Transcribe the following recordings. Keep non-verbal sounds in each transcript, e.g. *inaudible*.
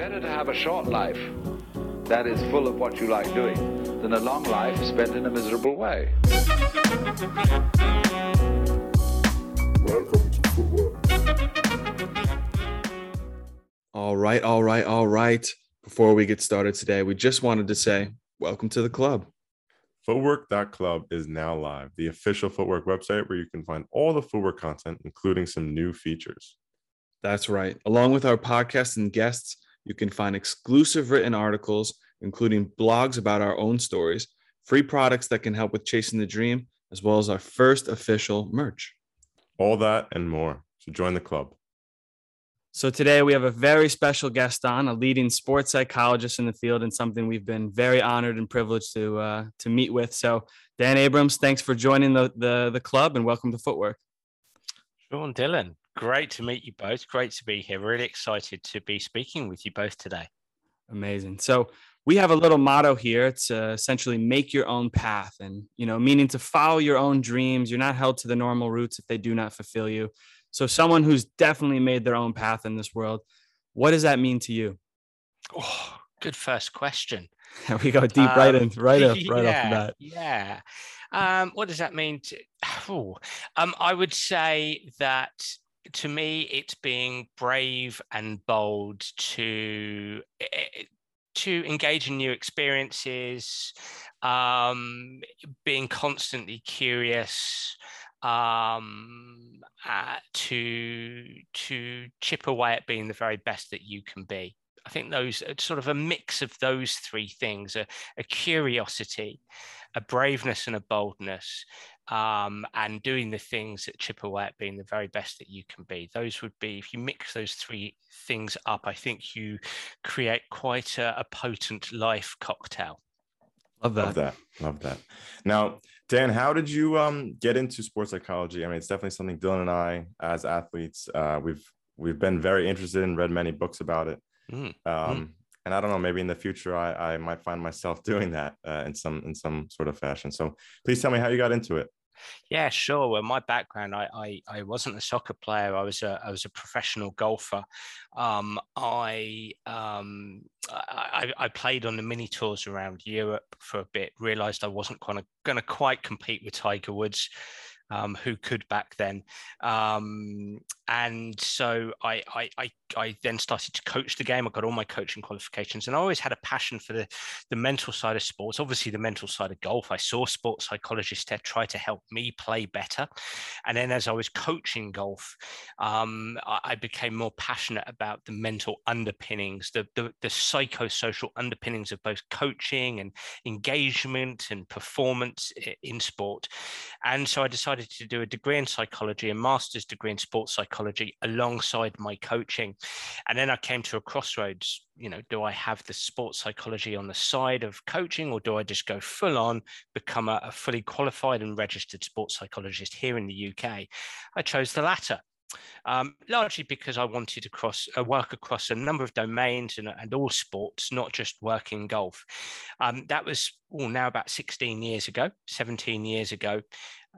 Better to have a short life that is full of what you like doing than a long life spent in a miserable way. Welcome to Footwork. All right, all right, all right. Before we get started today, we just wanted to say welcome to the club. Footwork.club is now live, the official footwork website where you can find all the footwork content, including some new features. That's right. Along with our podcast and guests, you can find exclusive written articles, including blogs about our own stories, free products that can help with chasing the dream, as well as our first official merch. All that and more. So join the club. So today we have a very special guest on, a leading sports psychologist in the field, and something we've been very honored and privileged to uh, to meet with. So Dan Abrahams, thanks for joining the the, the club, and welcome to Footwork. Sean Dylan, great to meet you both. Great to be here. Really excited to be speaking with you both today. Amazing. So we have a little motto here. It's uh, essentially make your own path, and you know, meaning to follow your own dreams. You're not held to the normal routes if they do not fulfill you. So, someone who's definitely made their own path in this world, what does that mean to you? Oh, good first question. *laughs* we go deep um, right in, right up, *laughs* right yeah, off the bat. Yeah. Um, what does that mean? To, *sighs* oh, um, I would say that to me, it's being brave and bold to eh, eh, to engage in new experiences, um, being constantly curious, um, uh, to to chip away at being the very best that you can be. I think those sort of a mix of those three things: a, a curiosity, a braveness, and a boldness, um, and doing the things that chip away at being the very best that you can be. Those would be, if you mix those three things up, I think you create quite a, a potent life cocktail. Love that. Love that. Love that. Now, Dan, how did you um, get into sports psychology? I mean, it's definitely something Dylan and I, as athletes, uh, we've we've been very interested in, read many books about it. Mm. Um, mm. And I don't know, maybe in the future, I, I might find myself *laughs* doing that uh, in some in some sort of fashion. So, please tell me how you got into it. Yeah, sure. Well, my background, I, I, I wasn't a soccer player. I was a I was a professional golfer. Um, I, um, I I played on the mini tours around Europe for a bit. Realized I wasn't going to quite compete with Tiger Woods um, who could back then. Um, and so I, I, I, I, then started to coach the game. I got all my coaching qualifications, and I always had a passion for the, the mental side of sports. Obviously, the mental side of golf. I saw sports psychologists try to help me play better, and then as I was coaching golf, um, I, I, became more passionate about the mental underpinnings, the, the the psychosocial underpinnings of both coaching and engagement and performance in sport. And so I decided to do a degree in psychology, a master's degree in sports psychology alongside my coaching. And then I came to a crossroads. You know, do I have the sports psychology on the side of coaching, or do I just go full on, become a, a fully qualified and registered sports psychologist here in the UK? I chose the latter um, largely because I wanted to cross uh, work across a number of domains and, and all sports, not just working golf. Um, that was oh, now about 16 years ago, 17 years ago,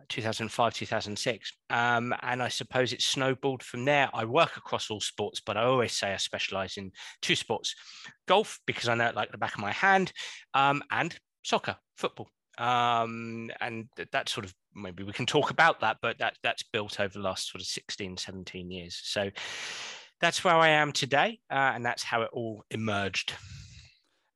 2005, 2006. Um, and I suppose it snowballed from there. I work across all sports, but I always say I specialize in two sports golf, because I know it like the back of my hand, um, and soccer, football um, and that sort of maybe we can *laughs* talk about that but that that's built over the last sort of 16 17 years. So that's where i am today uh, and that's how it all emerged.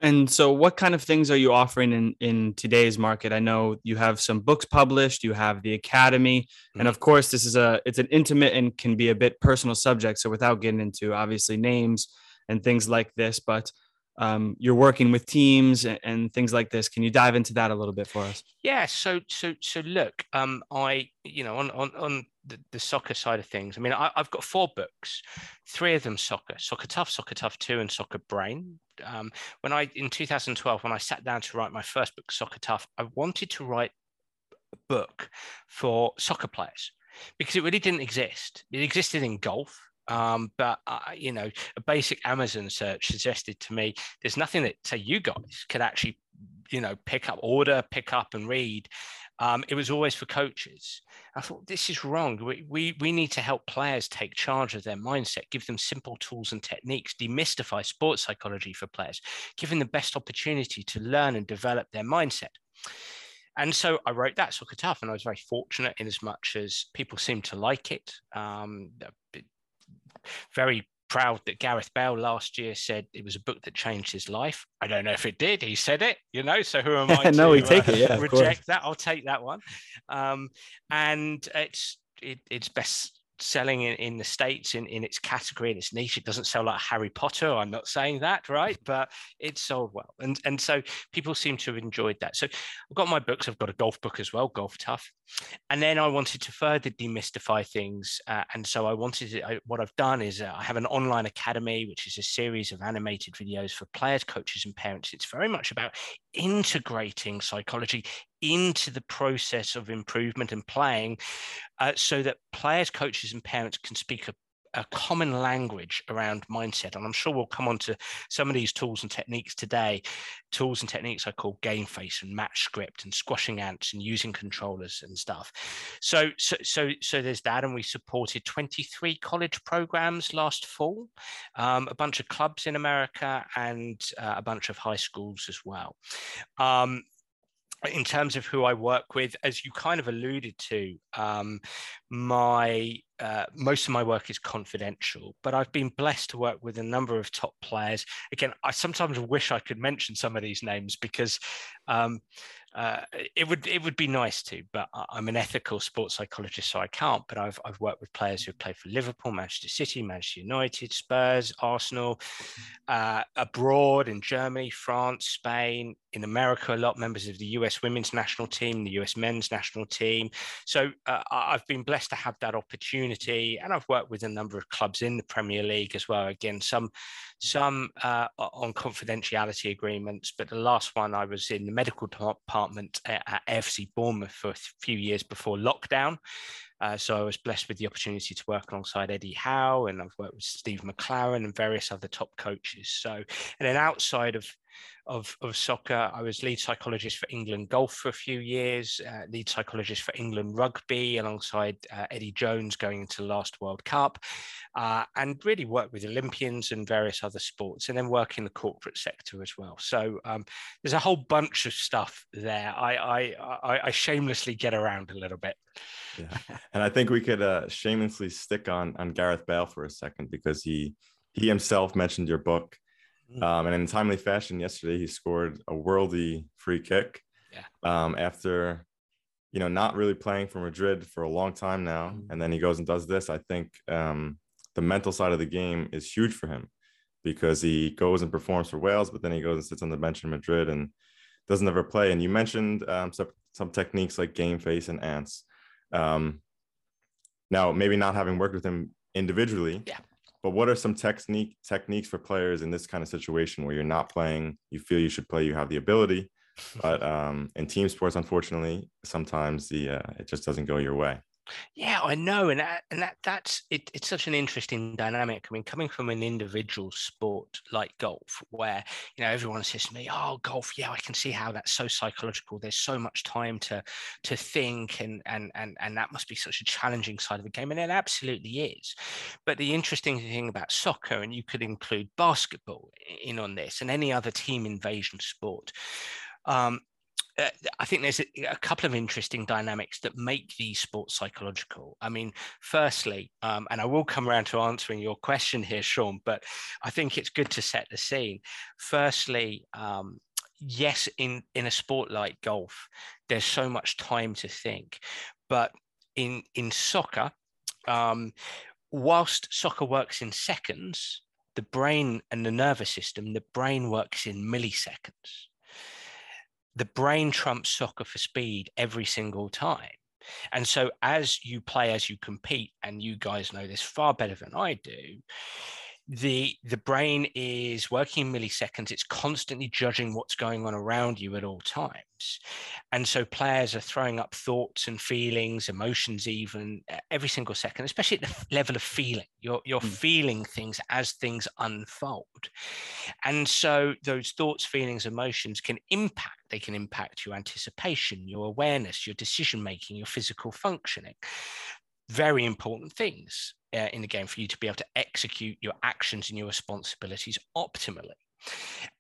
And so what kind of things are you offering in in today's market? I know you have some books published you have the academy mm-hmm. and of course this is a it's an intimate and can be a bit personal subject so without getting into obviously names and things like this but um, you're working with teams and, and, things like this. Can you dive into that a little bit for us? Yeah. So so so look, um, I you know on on on the, the soccer side of things. I mean, I, have got four books, three of them soccer, soccer tough, soccer tough two, and soccer brain. Um, when I in 2012, when I sat down to write my first book, Soccer Tough, I wanted to write a book for soccer players because it really didn't exist. It existed in golf um, but uh, you know, a basic Amazon search suggested to me there's nothing that say you guys could actually, you know, pick up, order, pick up, and read Um, it was always for coaches. I thought this is wrong. We, we, we need to help players take charge of their mindset, give them simple tools and techniques, demystify sports psychology for players, give them the best opportunity to learn and develop their mindset. And so I wrote that Soccer Tough, and I was very fortunate in as much as people seemed to like it. Um, very proud that Gareth Bale last year said it was a book that changed his life. I don't know if it did. He said it, you know. So who am *laughs* I? no, we take uh, it. Yeah, reject that. I'll take that one. Um, and it's it, it's best selling in, in the states in, in its category and its niche. It doesn't sell like harry potter i'm not saying that right? But it sold well. And and so people seem to have enjoyed that. So i've got my books. I've got a golf book as well golf tough. And then i wanted to further demystify things uh, and so i wanted to I, what i've done is uh, i have an online academy which is a series of animated videos for players coaches and parents. It's very much about integrating psychology into the process of improvement and playing uh, so that players, coaches, and parents can speak a, a, common language around mindset. And I'm sure we'll come on to some of these tools and techniques today. Tools and techniques I call game face and match script and squashing ants and using controllers and stuff. So, so, so, so there's that. And we supported 23 college programs last fall, um, a bunch of clubs in America, and uh, a bunch of high schools as well. Um, in terms of who I work with, as you kind of alluded to, um, my uh, most of my work is confidential, but I've been blessed to work with a number of top players. Again, I sometimes wish I could mention some of these names because um, uh, it would it would be nice to, but I'm an ethical sports psychologist, so I can't. But I've I've worked with players who have played for Liverpool, Manchester City, Manchester United, Spurs, Arsenal, uh, abroad in Germany, France, Spain, in America, a lot members of the US women's national team, the US men's national team. So uh, I've been blessed to have that opportunity, and I've worked with a number of clubs in the Premier League as well. Again, some some uh, on confidentiality agreements, but the last one I was in the medical department at AFC Bournemouth for a few years before lockdown. Uh, so I was blessed with the opportunity to work alongside Eddie Howe, and I've worked with Steve McClaren and various other top coaches. So, and then outside of of, of soccer. I was lead psychologist for England golf for a few years, uh, lead psychologist for England rugby alongside uh, Eddie Jones going into the last World Cup, uh, and really worked with Olympians and various other sports, and then work in the corporate sector as well. So um, there's a whole bunch of stuff there. I, I, I, I shamelessly get around a little bit. Yeah, and I think we could uh, shamelessly stick on on Gareth Bale for a second because he he himself mentioned your book. Um, and in timely fashion, yesterday he scored a worldy free kick. Yeah. Um, after, you know, not really playing for Madrid for a long time now, mm. and then he goes and does this. I think um, the mental side of the game is huge for him because he goes and performs for Wales, but then he goes and sits on the bench in Madrid and doesn't ever play. And you mentioned um, some some techniques like game face and ants. Um, now, maybe not having worked with him individually, yeah but what are some technique techniques for players in this kind of situation where you're not playing, you feel you should play, you have the ability, *laughs* but um, in team sports, unfortunately, sometimes the uh, it just doesn't go your way. Yeah, I know, and that, and that that's it, it's such an interesting dynamic. I mean, coming from an individual sport like golf, where you know everyone says to me, "Oh, golf, yeah, I can see how that's so psychological. There's so much time to to think, and and and and that must be such a challenging side of the game, and it absolutely is. But the interesting thing about soccer, and you could include basketball in on this, and any other team invasion sport. Um, uh, I think there's a, a, couple of interesting dynamics that make these sports psychological. I mean, firstly, um, and I will come around to answering your question here, Sean, but I think it's good to set the scene. Firstly, um, yes, in in a sport like golf, there's so much time to think, but in in soccer, um, whilst soccer works in seconds, the brain and the nervous system, the brain works in milliseconds the brain trumps soccer for speed every single time. And so, as you play, as you compete, and you guys know this far better than I do, the the brain is working in milliseconds. It's constantly judging what's going on around you at all times. And so players are throwing up thoughts and feelings emotions even every single second especially at the level of feeling. You're you're mm. feeling things as things unfold. And so those thoughts, feelings, emotions can impact, they can impact your anticipation, your awareness, your decision making, your physical functioning. Very important things uh, in the game for you to be able to execute your actions and your responsibilities optimally.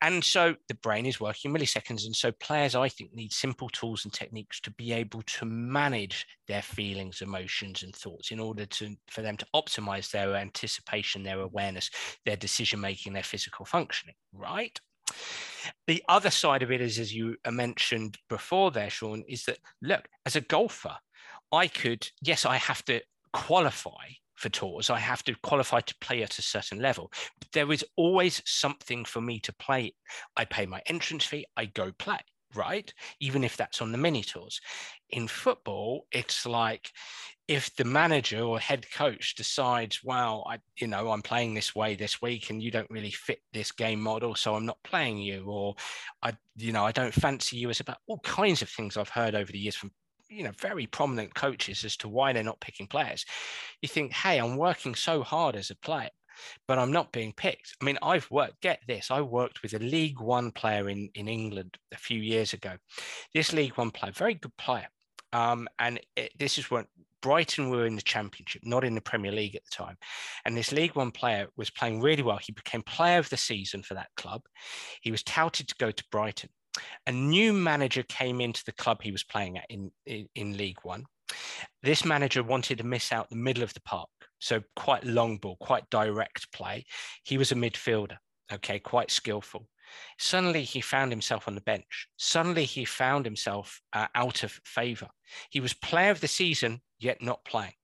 And so the brain is working milliseconds. And so players, I think, need simple tools and techniques to be able to manage their feelings, emotions, and thoughts in order to for them to optimize their anticipation, their awareness, their decision making, their physical functioning, right? The other side of it is, as you mentioned before there, Sean, is that look, as a golfer, I could, yes, I have to qualify for tours. I have to qualify to play at a certain level. But there is always something for me to play. I pay my entrance fee, I go play, right? Even if that's on the mini tours. In football, it's like if the manager or head coach decides, well, I, you know, I'm playing this way this week and you don't really fit this game model, so I'm not playing you, or I, you know, I don't fancy you. as about all kinds of things I've heard over the years from you know very prominent coaches as to why they're not picking players you think hey i'm working so hard as a player but i'm not being picked i mean i've worked get this i worked with a league one player in in england a few years ago this league one player very good player um, and it, this is when Brighton were in the Championship, not in the Premier League at the time. And this League One player was playing really well. He became player of the season for that club. He was touted to go to Brighton a new manager came into the club he was playing at in, in, in League One. This manager wanted to miss out the middle of the park, so quite long ball, quite direct play. He was a midfielder, okay, quite skillful. Suddenly he found himself on the bench. Suddenly he found himself uh, out of favour. He was player of the season, yet not playing.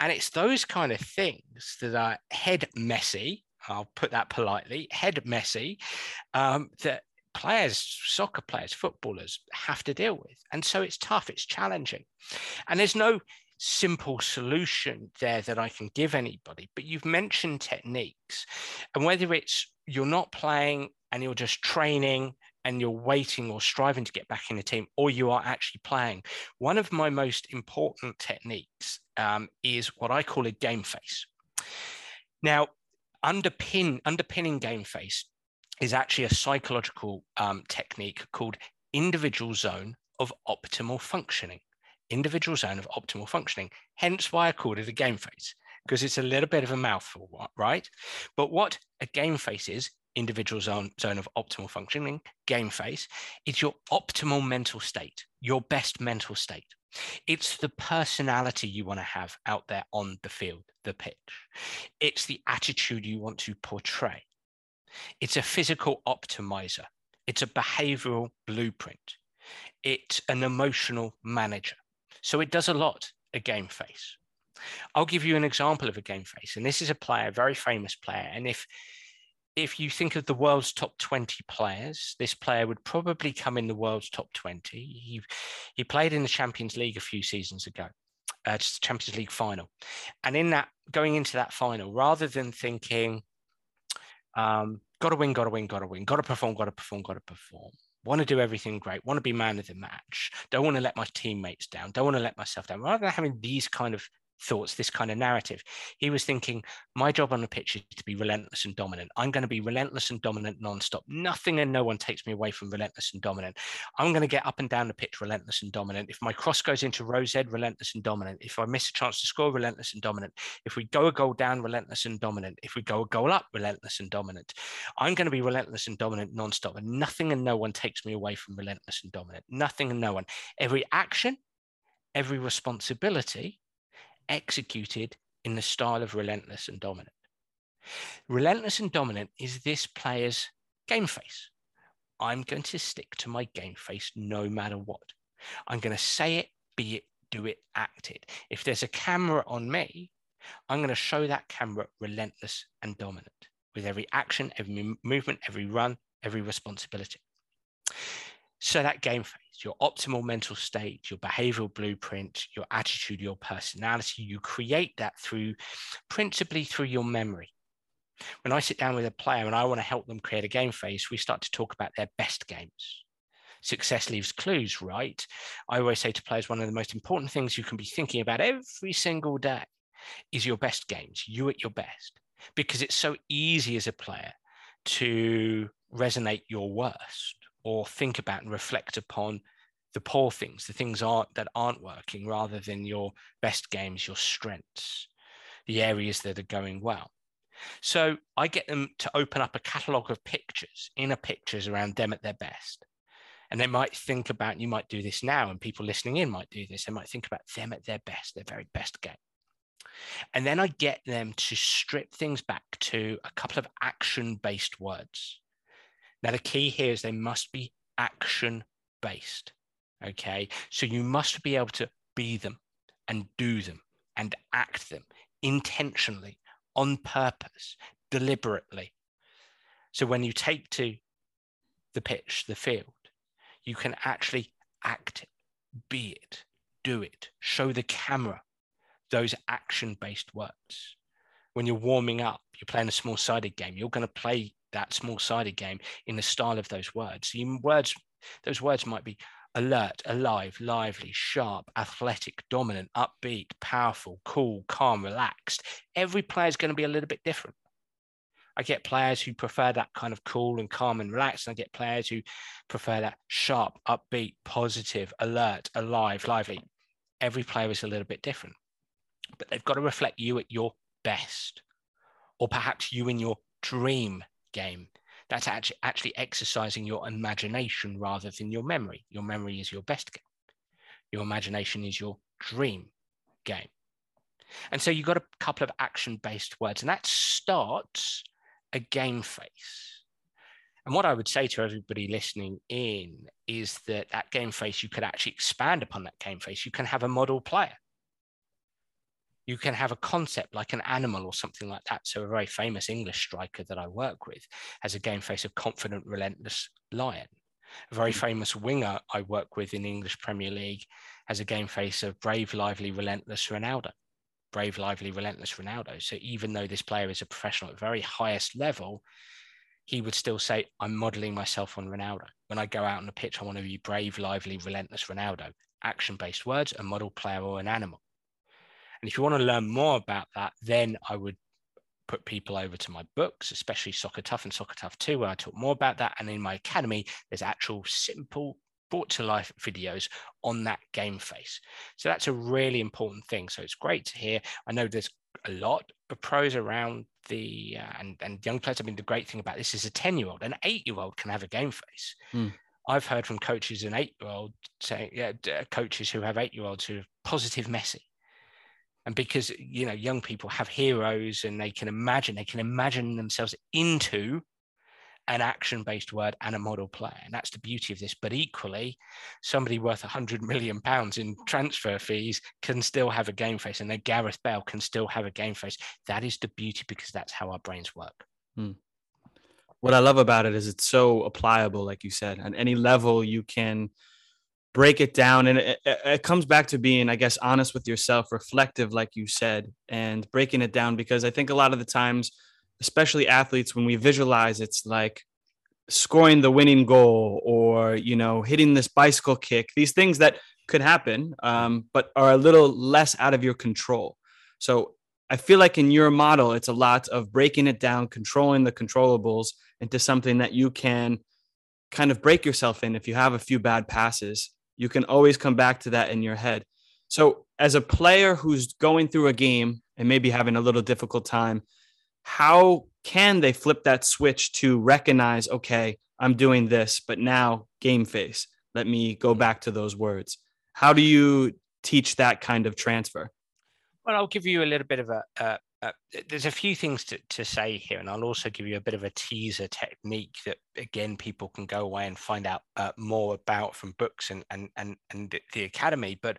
And it's those kind of things that are head messy. I'll put that politely, head messy, um, that players, soccer players, footballers have to deal with. And so it's tough, it's challenging. And there's no simple solution there that I can give anybody, but you've mentioned techniques. And whether it's you're not playing and you're just training and you're waiting or striving to get back in the team, or you are actually playing, one of my most important techniques um, is what I call a game face. Now, underpin underpinning game face is actually a psychological um, technique called individual zone of optimal functioning. Individual zone of optimal functioning. Hence why I called it a game face, because it's a little bit of a mouthful, right? But what a game face is, individual zone, zone of optimal functioning, game face, it's your optimal mental state, your best mental state. It's the personality you want to have out there on the field, the pitch. It's the attitude you want to portray. It's a physical optimizer. It's a behavioral blueprint. It's an emotional manager. So it does a lot, a game face. I'll give you an example of a game face. And this is a player, a very famous player. And if if you think of the world's top 20 players, this player would probably come in the world's top 20. He, he played in the Champions League a few seasons ago, uh, just the Champions League final. And in that, going into that final, rather than thinking, um, got to win, got to win, got to win, got to perform, got to perform, got to perform. Want to do everything great, want to be man of the match, don't want to let my teammates down, don't want to let myself down. Rather than having these kind of thoughts, this kind of narrative. He was thinking, my job on the pitch is to be relentless and dominant. I'm going to be relentless and dominant nonstop. Nothing and no one takes me away from relentless and dominant. I'm going to get up and down the pitch relentless and dominant. If my cross goes into row Z, relentless and dominant. If I miss a chance to score, relentless and dominant. If we go a goal down, relentless and dominant. If we go a goal up, relentless and dominant. I'm going to be relentless and dominant nonstop. And nothing and no one takes me away from relentless and dominant. Nothing and no one. Every action, every responsibility executed in the style of relentless and dominant. Relentless and dominant is this player's game face. I'm going to stick to my game face no matter what. I'm going to say it, be it, do it, act it. If there's a camera on me, I'm going to show that camera relentless and dominant with every action, every movement, every run, every responsibility. So that game face, your optimal mental state, your behavioral blueprint, your attitude, your personality, you create that through principally through your memory. When I sit down with a player and I want to help them create a game face, we start to talk about their best games. Success leaves clues, right? I always say to players, one of the most important things you can be thinking about every single day is your best games, you at your best, because it's so easy as a player to resonate your worst or think about and reflect upon the poor things, the things aren't, that aren't working, rather than your best games, your strengths, the areas that are going well. So I get them to open up a catalogue of pictures, inner pictures around them at their best. And they might think about, you might do this now, and people listening in might do this. They might think about them at their best, their very best game. And then I get them to strip things back to a couple of action based words. Now, the key here is they must be action based. Okay. So you must be able to be them and do them and act them intentionally, on purpose, deliberately. So when you take to the pitch, the field, you can actually act it, be it, do it, show the camera those action based words. When you're warming up, you're playing a small sided game, you're going to play that small sided game in the style of those words. You, words, those words might be alert, alive, lively, sharp, athletic, dominant, upbeat, powerful, cool, calm, relaxed. Every player is going to be a little bit different. I get players who prefer that kind of cool and calm and relaxed. And I get players who prefer that sharp, upbeat, positive, alert, alive, lively. Every player is a little bit different, but they've got to reflect you at your best, or perhaps you in your dream game that's actually actually exercising your imagination rather than your memory. Your memory is your best game. Your imagination is your dream game. And so you've got a couple of action-based words, and that starts a game face. And what I would say to everybody listening in is that that game face, you could actually expand upon that game face. You can have a model player you can have a concept like an animal or something like that. So, a very famous English striker that I work with has a game face of confident, relentless lion. A very hmm. famous winger I work with in the English Premier League has a game face of brave, lively, relentless Ronaldo. Brave, lively, relentless Ronaldo. So, even though this player is a professional at the very highest level, he would still say, I'm modeling myself on Ronaldo. When I go out on the pitch, I want to be brave, lively, relentless Ronaldo. Action based words, a model player or an animal. And if you want to learn more about that, then I would put people over to my books, especially Soccer Tough and Soccer Tough 2, where I talk more about that. And in my academy, there's actual simple brought to life videos on that game face. So that's a really important thing. So it's great to hear. I know there's a lot of pros around the uh, and and young players. I mean, the great thing about this is a ten year old, an eight year old can have a game face. Mm. I've heard from coaches an eight year old saying, yeah, coaches who have eight year olds who are positive Messi and because you know young people have heroes and they can imagine they can imagine themselves into an action based word and a model player. And that's the beauty of this. But equally somebody worth 100 million pounds in transfer fees can still have a game face. And then gareth bale can still have a game face. That is the beauty because that's how our brains work. Hmm. what i love about it is it's so applicable like you said. On any level you can break it down and it, it, comes back to being i guess honest with yourself reflective like you said and breaking it down because i think a lot of the times especially athletes when we visualize it's like scoring the winning goal or you know hitting this bicycle kick these things that could happen um, but are a little less out of your control. So i feel like in your model it's a lot of breaking it down controlling the controllables into something that you can kind of break yourself in if you have a few bad passes you can always come back to that in your head. So, as a player who's going through a game and maybe having a little difficult time, how can they flip that switch to recognize, okay, I'm doing this, but now game face? Let me go back to those words. How do you teach that kind of transfer? Well, I'll give you a little bit of a, a, uh, there's a few things to, to say here, and I'll also give you a bit of a teaser technique that, again, people can go away and find out uh, more about from books and, and, and, and the academy. But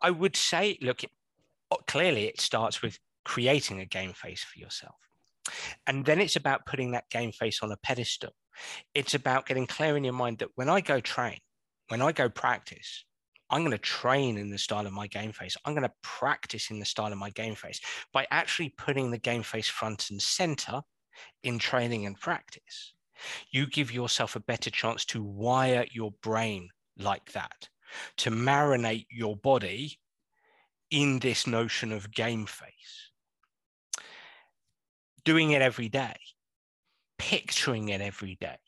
I would say, look, clearly it starts with creating a game face for yourself. And then it's about putting that game face on a pedestal. It's about getting clear in your mind that when I go train, when I go practice, I'm going to train in the style of my game face. I'm going to practice in the style of my game face by actually putting the game face front and center in training and practice. You give yourself a better chance to wire your brain like that, to marinate your body in this notion of game face. Doing it every day picturing it every day,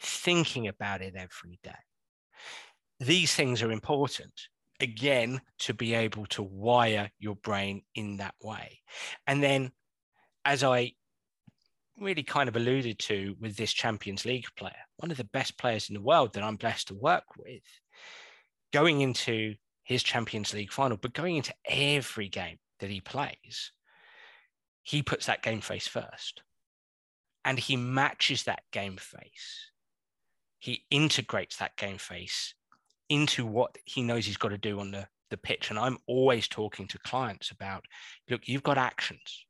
thinking about it every day. These things are important, again, to be able to wire your brain in that way. And then, as I really kind of alluded to with this Champions League player, one of the best players in the world that I'm blessed to work with, going into his Champions League final, but going into every game that he plays, he puts that game face first and he matches that game face. He integrates that game face into what he knows he's got to do on the, the pitch. And I'm always talking to clients about look, you've got actions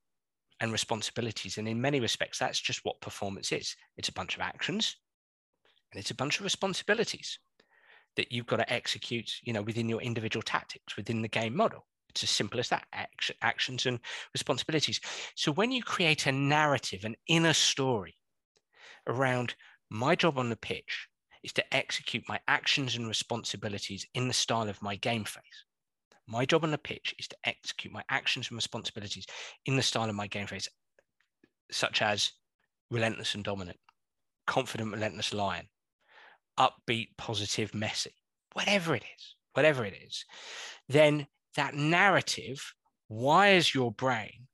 and responsibilities. And in many respects, that's just what performance is it's a bunch of actions and it's a bunch of responsibilities that you've got to execute you know within your individual tactics within the game model it's as simple as that actions and responsibilities so when you create a narrative an inner story around my job on the pitch is to execute my actions and responsibilities in the style of my game face my job on the pitch is to execute my actions and responsibilities in the style of my game face, such as relentless and dominant, confident, relentless lion, upbeat, positive, Messi, whatever it is, whatever it is. Then that narrative wires your brain,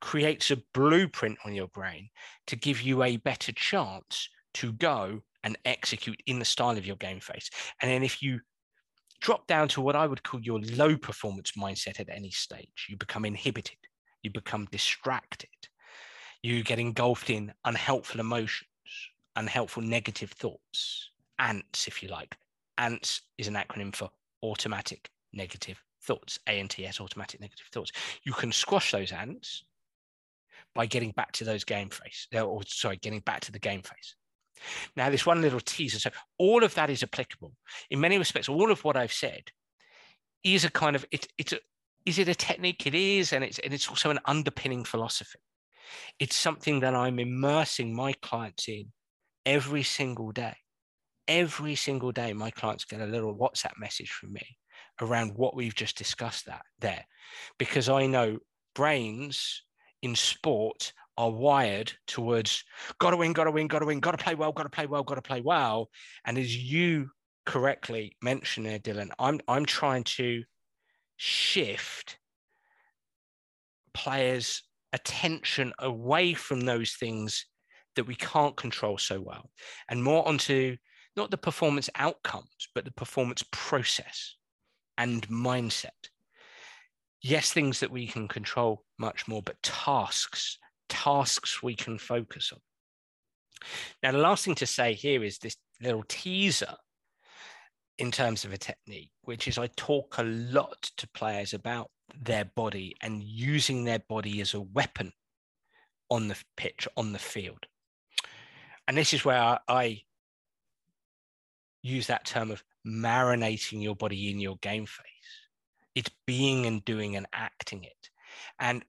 creates a blueprint on your brain to give you a better chance to go and execute in the style of your game face. And then if you drop down to what I would call your low performance mindset at any stage. You become inhibited, you become distracted, you get engulfed in unhelpful emotions, unhelpful negative thoughts, ants, if you like. ANTS is an acronym for automatic negative thoughts, ANTS, automatic negative thoughts. You can squash those ants by getting back to those game face, or sorry, getting back to the game face. Now, this one little teaser. So, all of that is applicable in many respects. All of what I've said is a kind of it, it's a is it a technique? It is, and it's and it's also an underpinning philosophy. It's something that I'm immersing my clients in every single day. Every single day, my clients get a little WhatsApp message from me around what we've just discussed that there, because I know brains in sport are wired towards got to win, got to win, got to win, got to play well, got to play well, got to play well. And as you correctly mentioned there, Dylan, I'm I'm trying to shift players' attention away from those things that we can't control so well and more onto not the performance outcomes, but the performance process and mindset. Yes, things that we can control much more, but tasks tasks we can focus on. Now, the last thing to say here is this little teaser in terms of a technique, which is I talk a lot to players about their body and using their body as a weapon on the pitch, on the field. And this is where I use that term of marinating your body in your game face. It's being and doing and acting it. And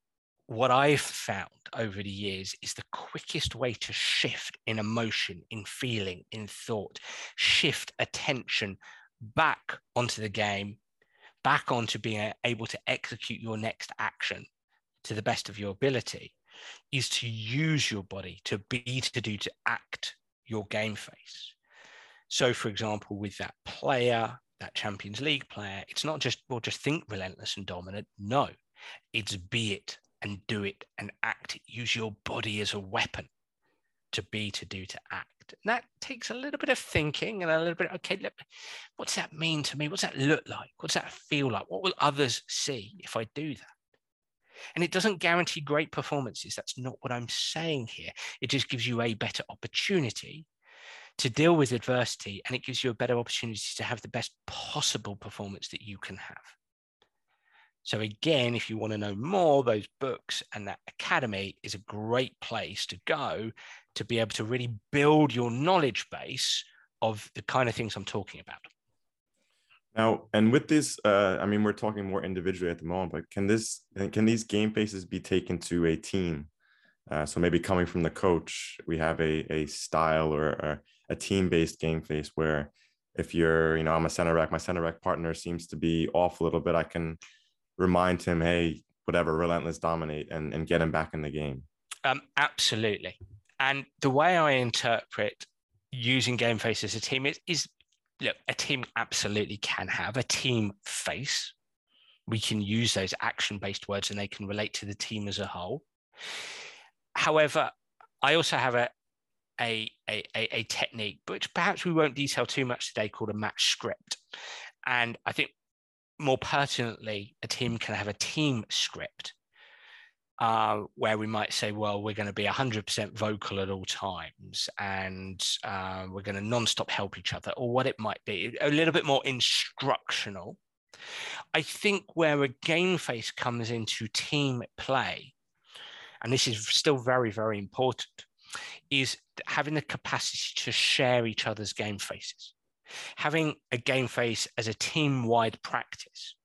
what I've found over the years is the quickest way to shift in emotion, in feeling, in thought, shift attention back onto the game, back onto being able to execute your next action to the best of your ability, is to use your body to be, to do, to act your game face. So, for example, with that player, that Champions League player, it's not just, well, just think relentless and dominant. No, it's be it and do it and act. Use your body as a weapon to be, to do, to act. And that takes a little bit of thinking and a little bit, okay, look, what's that mean to me? What's that look like? What's that feel like? What will others see if I do that? And it doesn't guarantee great performances. That's not what I'm saying here. It just gives you a better opportunity to deal with adversity and it gives you a better opportunity to have the best possible performance that you can have. So again, if you want to know more, those books and that academy is a great place to go to be able to really build your knowledge base of the kind of things I'm talking about. Now, and with this, uh, I mean, we're talking more individually at the moment, but can this can these game faces be taken to a team? Uh, so maybe coming from the coach, we have a a style or a, a team based game face where if you're, you know, I'm a center back, my center back partner seems to be off a little bit, I can remind him, hey, whatever, relentless dominate and, and get him back in the game? Um, absolutely. And the way I interpret using game face as a team is, is look, a team absolutely can have a team face. We can use those action based words and they can relate to the team as a whole. However, I also have a, a, a, a, technique, which perhaps we won't detail too much today, called a match script. And I think more pertinently, a team can have a team script uh, where we might say, well, we're going to be 100% vocal at all times and uh, we're going to non-stop help each other, or what it might be, a little bit more instructional. I think where a game face comes into team play, and this is still very, very important, is having the capacity to share each other's game faces, having a game face as a team wide practice.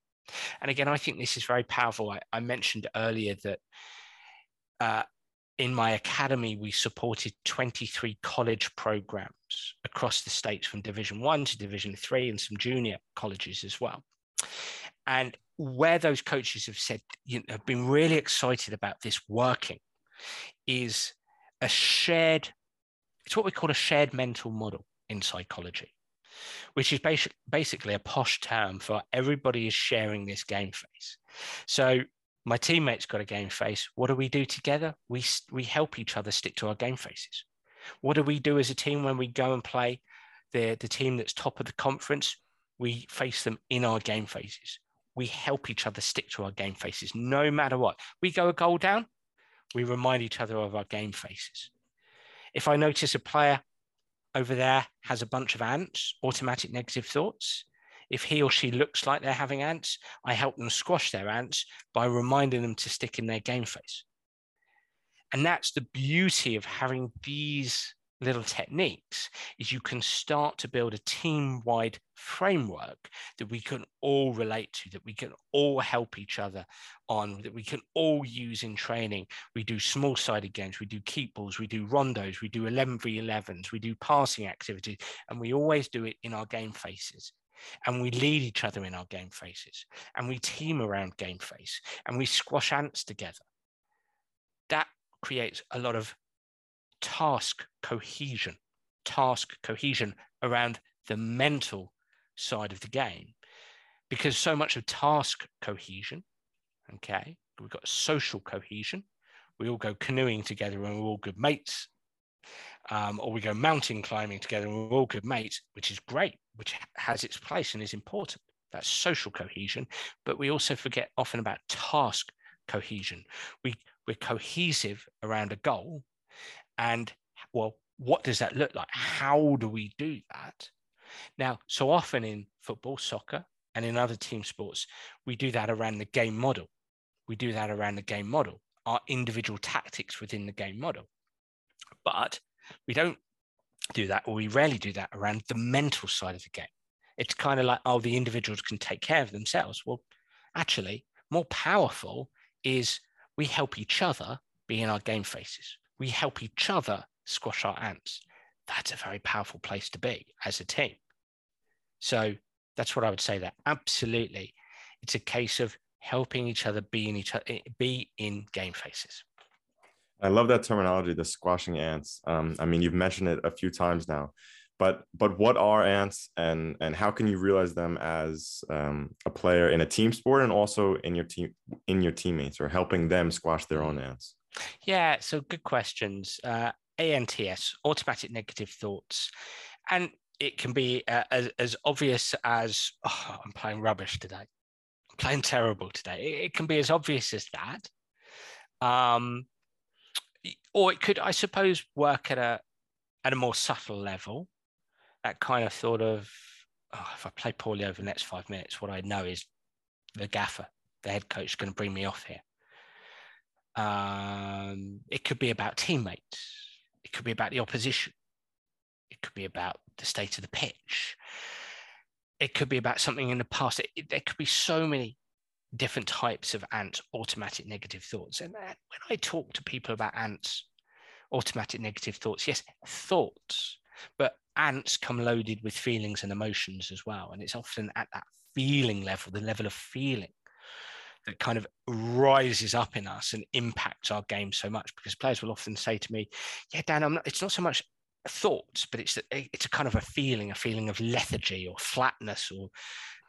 And again, I think this is very powerful. I, I mentioned earlier that uh, in my academy, we supported 23 college programs across the states from Division One to Division Three and some junior colleges as well. And where those coaches have said, you know, have been really excited about this working is a shared, it's what we call a shared mental model in psychology which is basic, basically a posh term for everybody is sharing this game face. So my teammates got a game face. What do we do together? We, we help each other stick to our game faces. What do we do as a team when we go and play the, the team that's top of the conference? We face them in our game faces. We help each other stick to our game faces no matter what. We go a goal down, we remind each other of our game faces. If I notice a player over there has a bunch of ants, automatic negative thoughts. If he or she looks like they're having ants, I help them squash their ants by reminding them to stick in their game face. And that's the beauty of having these little techniques is you can start to build a team-wide framework that we can all relate to that we can all help each other on that we can all use in training. We do small sided games we do keep balls we do rondos we do 11v11s we do passing activities and we always do it in our game faces. And we lead each other in our game faces. And we team around game face. And we squash ants together. That creates a lot of task cohesion, task cohesion around the mental side of the game. Because so much of task cohesion, okay, we've got social cohesion. We all go canoeing together and we're all good mates. Um, or we go mountain climbing together and we're all good mates, which is great, which has its place and is important. That's social cohesion. But we also forget often about task cohesion. We, we're cohesive around a goal and well, what does that look like? How do we do that? Now, so often in football, soccer, and in other team sports, we do that around the game model. We do that around the game model, our individual tactics within the game model. But we don't do that, or we rarely do that around the mental side of the game. It's kind of like, oh, the individuals can take care of themselves. Well, actually, more powerful is we help each other be in our game faces we help each other squash our ants. That's a very powerful place to be as a team. So that's what I would say that absolutely it's a case of helping each other be in each other be in game faces. I love that terminology, the squashing ants. Um, I mean, you've mentioned it a few times now, but but what are ants, and and how can you realize them as um, a player in a team sport, and also in your team in your teammates, or helping them squash their own ants? Yeah, so good questions. Uh, ANTS, automatic negative thoughts. And it can be uh, as, as obvious as, oh, I'm playing rubbish today. I'm playing terrible today. It, it can be as obvious as that. Um, or it could, I suppose, work at a at a more subtle level. That kind of thought of, oh, if I play poorly over the next five minutes, what I know is the gaffer, the head coach, is going to bring me off here. Um, it could be about teammates. It could be about the opposition. It could be about the state of the pitch. It could be about something in the past. It, it, there could be so many different types of ants, automatic negative thoughts. And when I talk to people about ants, automatic negative thoughts, yes, thoughts, but ants come loaded with feelings and emotions as well. And it's often at that feeling level, the level of feeling that kind of rises up in us and impacts our game so much because players will often say to me, yeah, Dan, not, it's not so much thoughts, but it's eh, it's a kind of a feeling, a feeling of lethargy or flatness or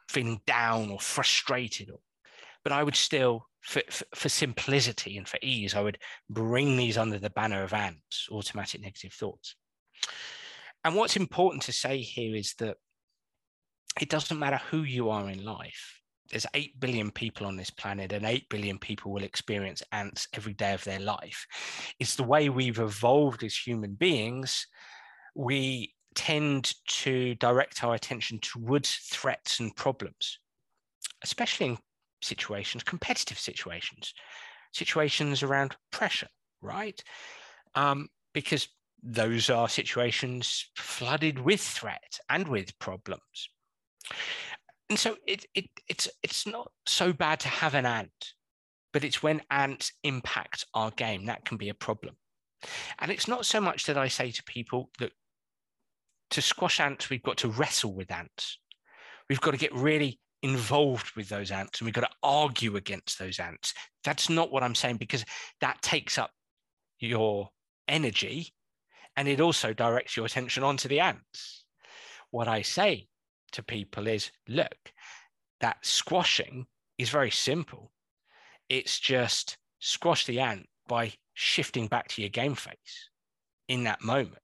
feeling down or frustrated. Or, but I would still, for, for, for simplicity and for ease, I would bring these under the banner of ANTS, automatic negative thoughts. And what's important to say here is that it doesn't matter who you are in life. There's 8 billion people on this planet, and 8 billion people will experience ants every day of their life. It's the way we've evolved as human beings. We tend to direct our attention towards threats and problems, especially in situations, competitive situations, situations around pressure, right? Um, because those are situations flooded with threat and with problems. And so it, it, it's, it's not so bad to have an ant, but it's when ants impact our game that can be a problem. And it's not so much that I say to people that to squash ants, we've got to wrestle with ants. We've got to get really involved with those ants and we've got to argue against those ants. That's not what I'm saying because that takes up your energy and it also directs your attention onto the ants. What I say to people is look, that squashing is very simple. It's just squash the ant by shifting back to your game face in that moment.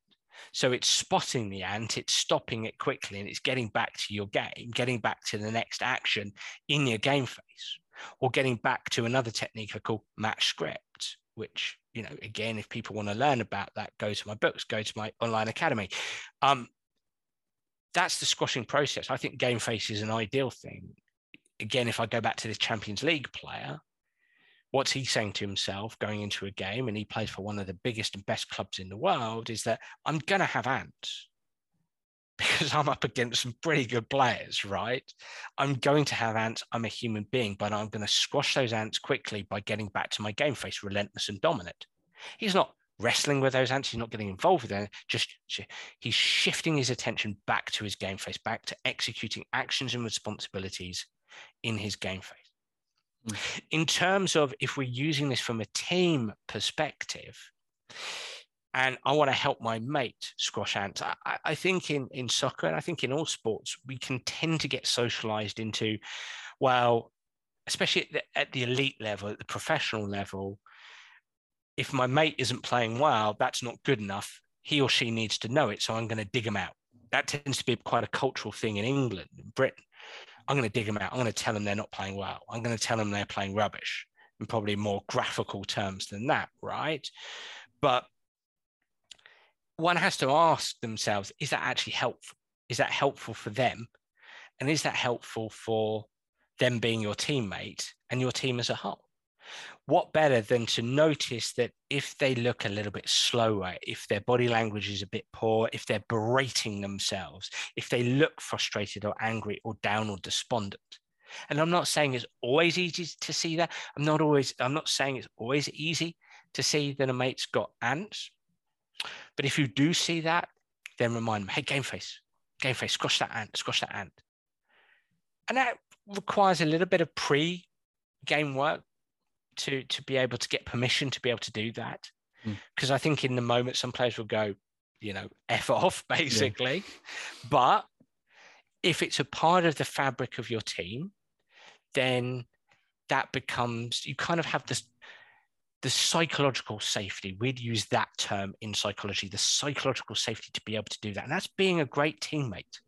So it's spotting the ant, it's stopping it quickly, and it's getting back to your game, getting back to the next action in your game face, or getting back to another technique I call match script, which, you know, again, if people want to learn about that, go to my books, go to my online academy. Um, that's the squashing process. I think game face is an ideal thing. Again, if I go back to this Champions League player, what's he saying to himself going into a game and he plays for one of the biggest and best clubs in the world is that I'm going to have ants *laughs* because I'm up against some pretty good players, right? I'm going to have ants. I'm a human being, but I'm going to squash those ants quickly by getting back to my game face, relentless and dominant. He's not wrestling with those ants. He's not getting involved with them. Just he's shifting his attention back to his game face, back to executing actions and responsibilities in his game face. Mm. In terms of if we're using this from a team perspective, and I want to help my mate squash ants. I, I, think in, in soccer and I think in all sports, we can tend to get socialized into, well, especially at the, at the elite level, at the professional level, if my mate isn't playing well, that's not good enough. He or she needs to know it. So I'm going to dig them out. That tends to be quite a cultural thing in England and Britain. I'm going to dig them out. I'm going to tell them they're not playing well. I'm going to tell them they're playing rubbish in probably more graphical terms than that, right? But one has to ask themselves is that actually helpful? Is that helpful for them? And is that helpful for them being your teammate and your team as a whole? What better than to notice that if they look a little bit slower, if their body language is a bit poor, if they're berating themselves, if they look frustrated or angry or down or despondent. And I'm not saying it's always easy to see that. I'm not always, I'm not saying it's always easy to see that a mate's got ants. But if you do see that, then remind them, hey, game face, game face, squash that ant, squash that ant. And that requires a little bit of pre-game work to to be able to get permission to be able to do that. Because mm. I think in the moment some players will go, you know, *laughs* f off *laughs* basically. Yeah. But if it's a part of the fabric of your team, then that becomes you kind of have this the psychological safety we'd use that term in psychology the psychological safety to be able to do that and that's being a great teammate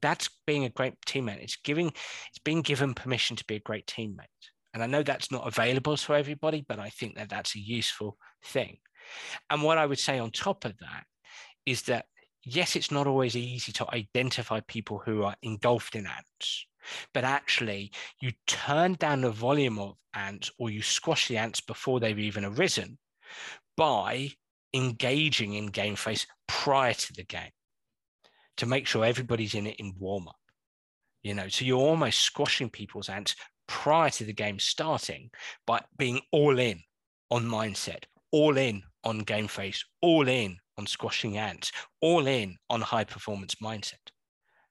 that's being a great teammate it's giving it's being given permission to be a great teammate and I know that's not available to everybody, but I think that that's a useful thing. And what I would say on top of that is that, yes, it's not always easy to identify people who are engulfed in ants, but actually you turn down the volume of ants or you squash the ants before they've even arisen by engaging in game face prior to the game to make sure everybody's in it in warm up you know so you're almost squashing people's ants prior to the game starting by being all in on mindset, all in on game face, all in on squashing ants, all in on high performance mindset.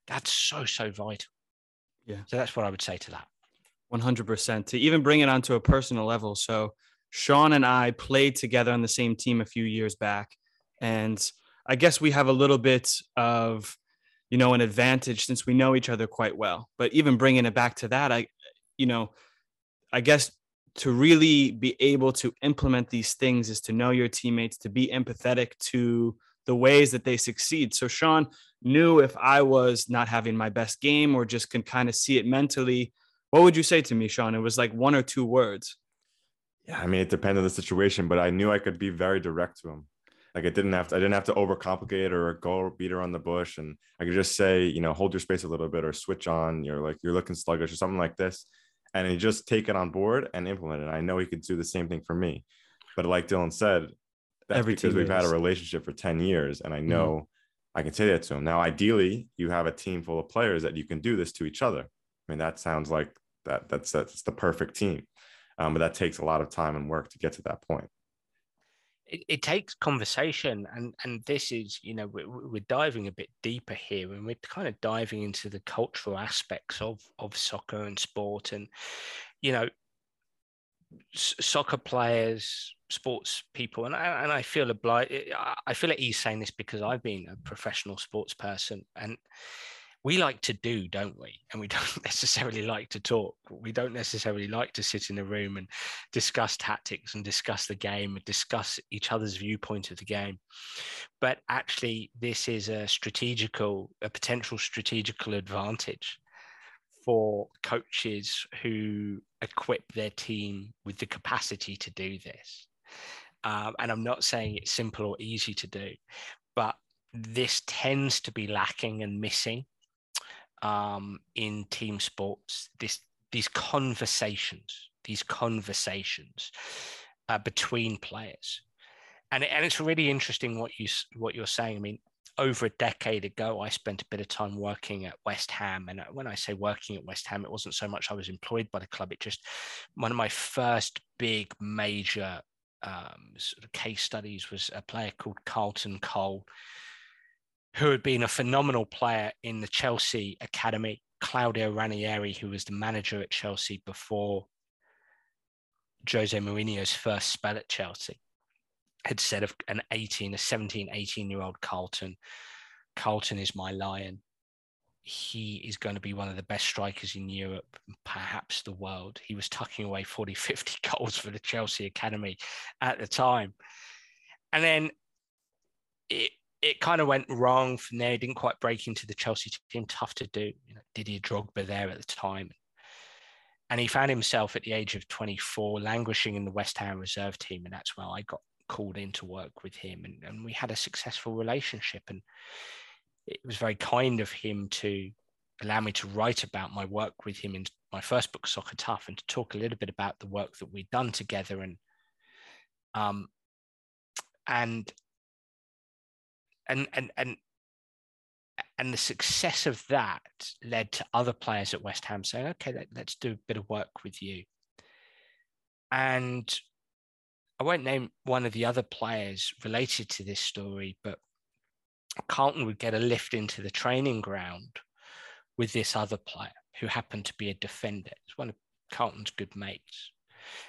That's so, so vital. Yeah. So that's what I would say to that. 100%. To even bring it onto a personal level. So, Sean and I played together on the same team a few years back. And I guess we have a little bit of, you know, an advantage since we know each other quite well. But even bringing it back to that, I, you know, I guess to really be able to implement these things is to know your teammates, to be empathetic to the ways that they succeed. So Sean knew if I was not having my best game or just can kind of see it mentally. What would you say to me, Sean? It was like one or two words. Yeah, I mean, it depends on the situation, but I knew I could be very direct to him. Like I didn't have to, I didn't have to overcomplicate or go beat around the bush. And I could just say, you know, hold your space a little bit or switch on. You're like, you're looking sluggish or something like this. And he just take it on board and implement it. I know he could do the same thing for me. But like Dylan said, that's Every because we've had a relationship for 10 years and I mm-hmm. know mm-hmm. I can say that to him. Now, ideally, you have a team full of players that you can do this to each other. I mean, that sounds like that that's that's the perfect team. Um, but that takes a lot of time and work to get to that point it, it, takes conversation and and this is you know we're, we're, diving a bit deeper here and we're kind of diving into the cultural aspects of of soccer and sport and you know soccer players sports people and I, and I feel obliged I feel at ease saying this because I've been a professional sports person and we like to do, don't we? And we *laughs* don't necessarily like to talk. We don't necessarily like to sit in a room and discuss tactics and discuss the game and discuss each other's viewpoint of the game. But actually, this is a strategical, a potential strategical advantage for coaches who equip their team with the capacity to do this. Um, and I'm not saying it's simple or easy to do, but this tends to be lacking and missing um, in team sports, this these conversations, these conversations uh, between players, and and it's really interesting what you what you're saying. I mean, over a decade ago, I spent a bit of time working at West Ham, and uh, when I say working at West Ham, it wasn't so much I was employed by the club. It just one of my first big major um, sort of case studies was a player called Carlton Cole who had been a phenomenal player in the Chelsea academy, Claudio Ranieri, who was the manager at Chelsea before Jose Mourinho's first spell at Chelsea, had said of an 18, a 17, 18 year old Carlton, Carlton is my lion. He is going to be one of the best strikers in Europe, perhaps the world. He was tucking away 40, *laughs* 50 goals for the Chelsea Academy at the time. And then it, it kind of went wrong from there. He didn't quite break into the Chelsea team. Tough to do. You know, Didier Drogba there at the time. And he found himself at the age of 24 languishing in the West Ham reserve team. And that's where I got called in to work with him. And, and we had a successful relationship. And it was very kind of him to allow me to write about my work with him in my first book, Soccer Tough, and to talk a little bit about the work that we'd done together. And um, and and and and and the success of that led to other players at West Ham saying, "Okay, let, us do a bit of work with you." And I won't name one of the other players related to this story, but Carlton would get a lift into the training ground with this other player who happened to be a defender. It's one of Carlton's good mates.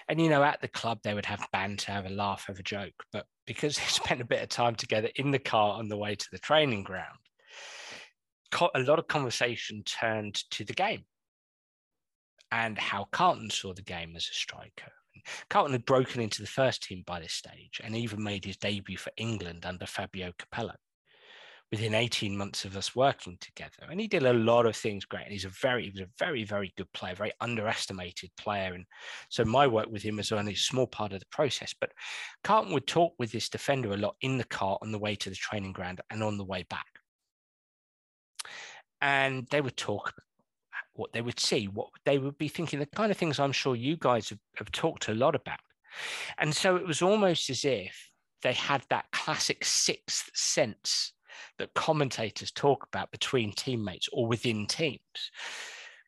And you know, at the club they would have banter, have a laugh, have a joke. But because they *laughs* spent a bit of time together in the car on the way to the training ground, a lot of conversation turned to the game and how Carlton saw the game as a striker. Carlton had broken into the first team by this stage and even made his debut for England under Fabio Capello within 18 months of us working together. And he did a lot of things great. And he's a very, he was a very, very good player, very underestimated player. And so my work with him was only a small part of the process. But Carlton would talk with this defender a lot in the car on the way to the training ground and on the way back. And they would talk what they would see, what they would be thinking, the kind of things I'm sure you guys have, have talked a lot about. And so it was almost as if they had that classic sixth sense that commentators talk about between teammates or within teams.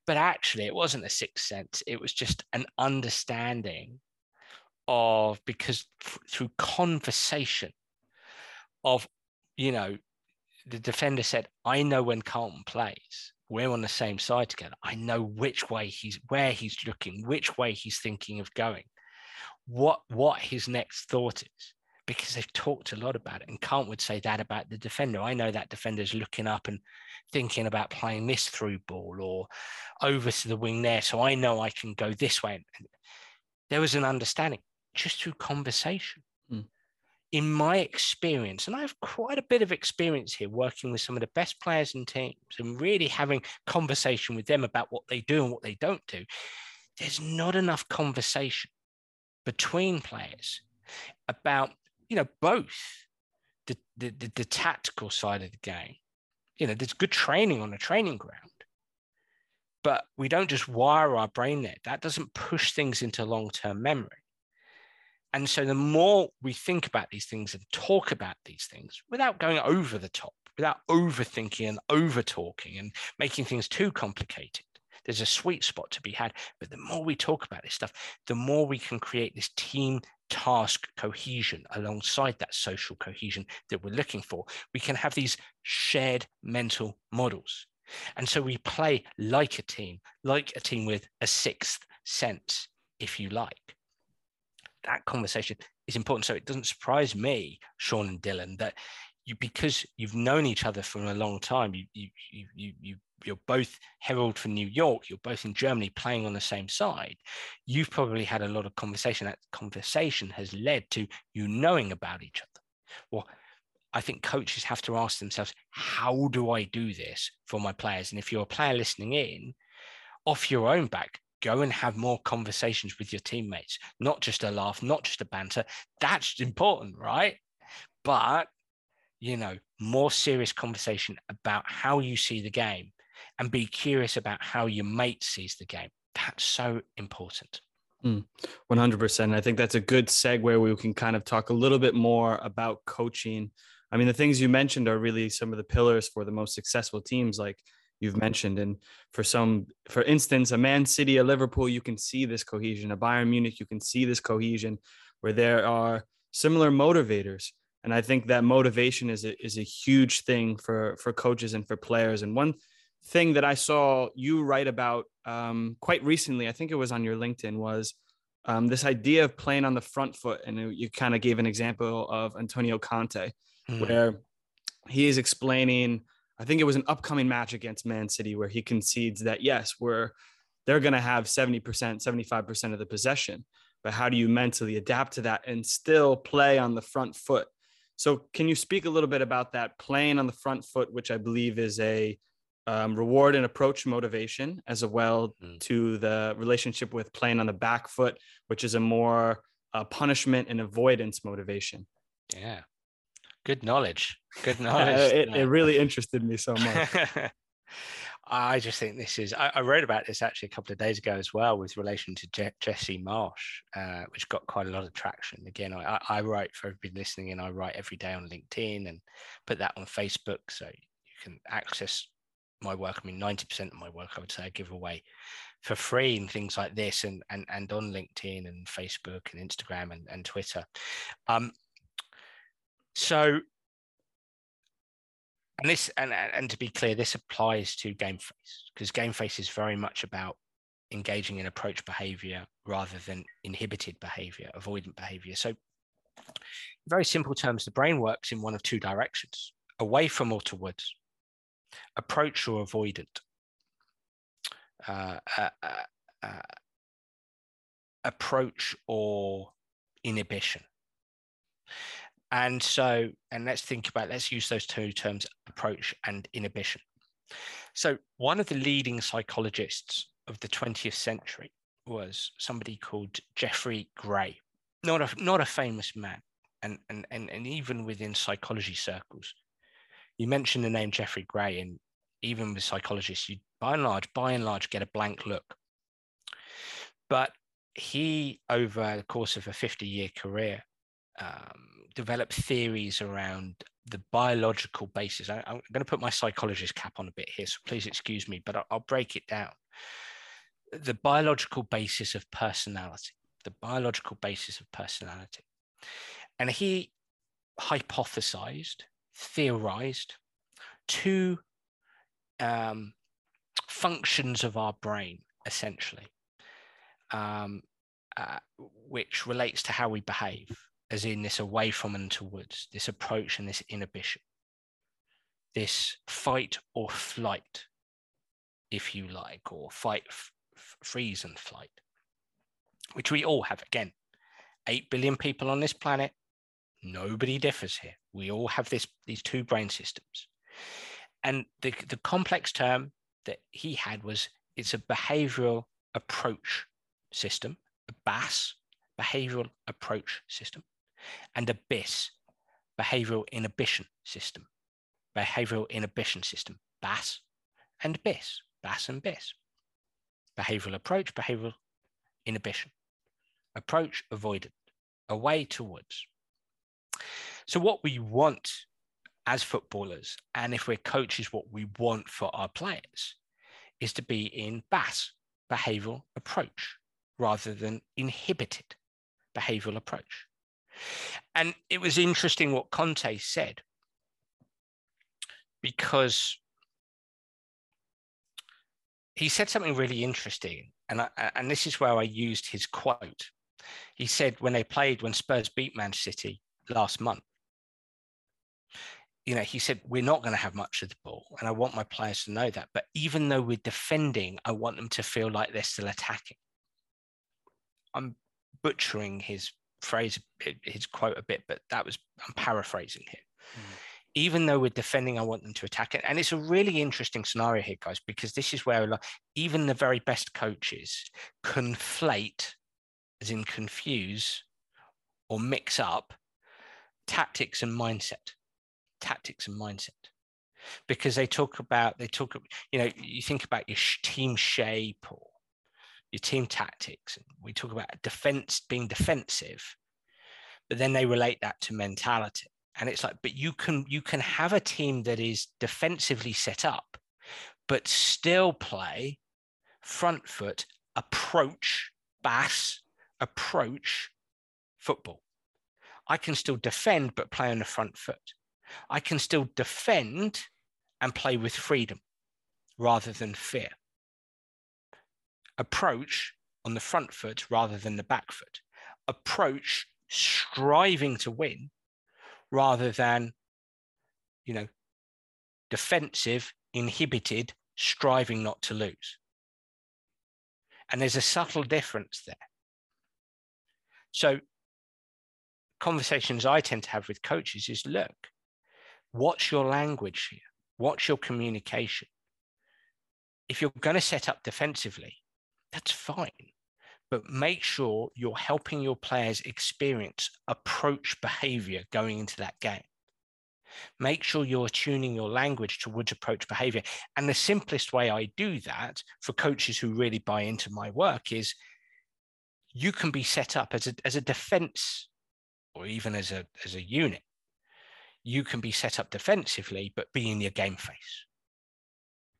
But actually, it wasn't a sixth sense, it was just an understanding of because f- through conversation of, you know, the defender said, I know when Carlton plays we're on the same side together. I know which way he's where he's looking, which way he's thinking of going, what what his next thought is, because they've talked a lot about it. And Kant would say that about the defender. I know that defender's looking up and thinking about playing this through ball or over to the wing there. So I know I can go this way. And there was an understanding just through conversation hmm. in my experience, and I have quite a bit of experience here working with some of the best players and teams and really having conversation with them about what they do and what they don't do, there's not enough conversation between players about, you know, both the, the, the, the tactical side of the game. You know, there's good training on the training ground, but we don't just wire our brain there. That doesn't push things into long-term memory. And so the more we think about these things and talk about these things without going over the top, without overthinking and over talking and making things too complicated, there's a sweet spot to be had. But the more we talk about this stuff, the more we can create this team task cohesion alongside that social cohesion that we're looking for. We can have these shared mental models. And so we play like a team, like a team with a sixth sense, if you like that conversation is important. So it doesn't surprise me, Sean and Dylan, that you because you've known each other for a long time. You you you you, you're both herald for New York. You're both in Germany, playing on the same side. You've probably had a lot of conversation. That conversation has led to you knowing about each other. Well, I think coaches have to ask themselves, how do I do this for my players? And if you're a player listening in, off your own back, go and have more conversations with your teammates, not just a laugh, not just a banter. That's important, right? But, you know, more serious conversation about how you see the game and be curious about how your mate sees the game. That's so important. Mm, 100%. I think that's a good segue where we can kind of talk a little bit more about coaching. I mean, the things you mentioned are really some of the pillars for the most successful teams like you've mentioned. And for some, for instance, a Man City, a Liverpool, you can see this cohesion. A Bayern Munich, you can see this cohesion where there are similar motivators. And I think that motivation is a, is a huge thing for, for coaches and for players. And one thing that I saw you write about um, quite recently, I think it was on your LinkedIn, was um, this idea of playing on the front foot. And you kind of gave an example of Antonio Conte, mm. where he is explaining I think it was an upcoming match against Man City where he concedes that yes, we're they're going to have 70%, 75% of the possession. But how do you mentally adapt to that and still play on the front foot? So, can you speak a little bit about that playing on the front foot, which I believe is a um, reward and approach motivation, as well mm. to the relationship with playing on the back foot, which is a more uh, punishment and avoidance motivation? Yeah, Good knowledge. Good *laughs* knowledge. it, it really interested me so much. *laughs* I just think this is. I, I, wrote about this actually a couple of days ago as well, with relation to Je- Jesse Marsch, uh, which got quite a lot of traction. Again, I, I write for everybody listening, and I write every day on LinkedIn and put that on Facebook, so you can access my work. I mean, ninety percent of my work, I would say, I give away for free and things like this, and and and on LinkedIn and Facebook and Instagram and, and Twitter. Um, so, and this, and and to be clear, this applies to game face because game face is very much about engaging in approach behavior rather than inhibited behavior, avoidant behavior. So, very simple terms, the brain works in one of two directions: away from or towards, approach or avoidant. Uh, uh, uh, uh approach or inhibition. And so, and let's think about, let's use those two terms, approach and inhibition. So, one of the leading psychologists of the 20th century was somebody called Jeffrey Gray, not a, not a famous man. And, and, and, and even within psychology circles, you mentioned the name Jeffrey Gray, and even with psychologists, you by and large, by and large, get a blank look. But he, over the course of a 50 year career, um, develop theories around the biological basis. I, am going to put my psychologist cap on a bit here, so please excuse me, but I'll, I'll break it down. The biological basis of personality, the biological basis of personality. And he hypothesized, theorized two um, functions of our brain, essentially, um, uh, which relates to how we behave, as in this away from and towards, this approach and this inhibition, this fight or flight, if you like, or fight, freeze and flight, which we all have. Again, 8 billion people on this planet. Nobody differs here. We all have this, these two brain systems. And the, the complex term that he had was it's a behavioral approach system, a BAS, behavioral approach system, and a BIS, behavioral inhibition system, behavioral inhibition system, BAS and BIS, BAS and BIS. Behavioral approach, behavioral inhibition. Approach, avoidant, away towards. So, what we want as footballers, and if we're coaches, what we want for our players is to be in BAS, behavioral approach, rather than inhibited behavioral approach. And it was interesting what Conte said, because he said something really interesting. And, I, and this is where I used his quote. He said, when they played, when Spurs beat Man City last month, you know, he said, we're not going to have much of the ball. And I want my players to know that. But even though we're defending, I want them to feel like they're still attacking. I'm butchering his phrase, his quote a bit, but that was, I'm paraphrasing him. Mm. Even though we're defending, I want them to attack it. And it's a really interesting scenario here, guys, because this is where like, even the very best coaches conflate, as in confuse or mix up tactics and mindset tactics and mindset. Because they talk about they talk you know you think about your team shape or your team tactics we talk about defense being defensive but then they relate that to mentality. And it's like but you can you can have a team that is defensively set up but still play front foot approach BAS approach football. I can still defend but play on the front foot I can still defend and play with freedom rather than fear. Approach on the front foot rather than the back foot. Approach striving to win rather than, you know, defensive, inhibited, striving not to lose. And there's a subtle difference there. So, conversations I tend to have with coaches is look, What's your language here? What's your communication? If you're going to set up defensively, that's fine. But make sure you're helping your players experience approach behavior going into that game. Make sure you're tuning your language towards approach behavior. And the simplest way I do that for coaches who really buy into my work is you can be set up as a, as a defense or even as a, as a unit you can be set up defensively, but be in your game face.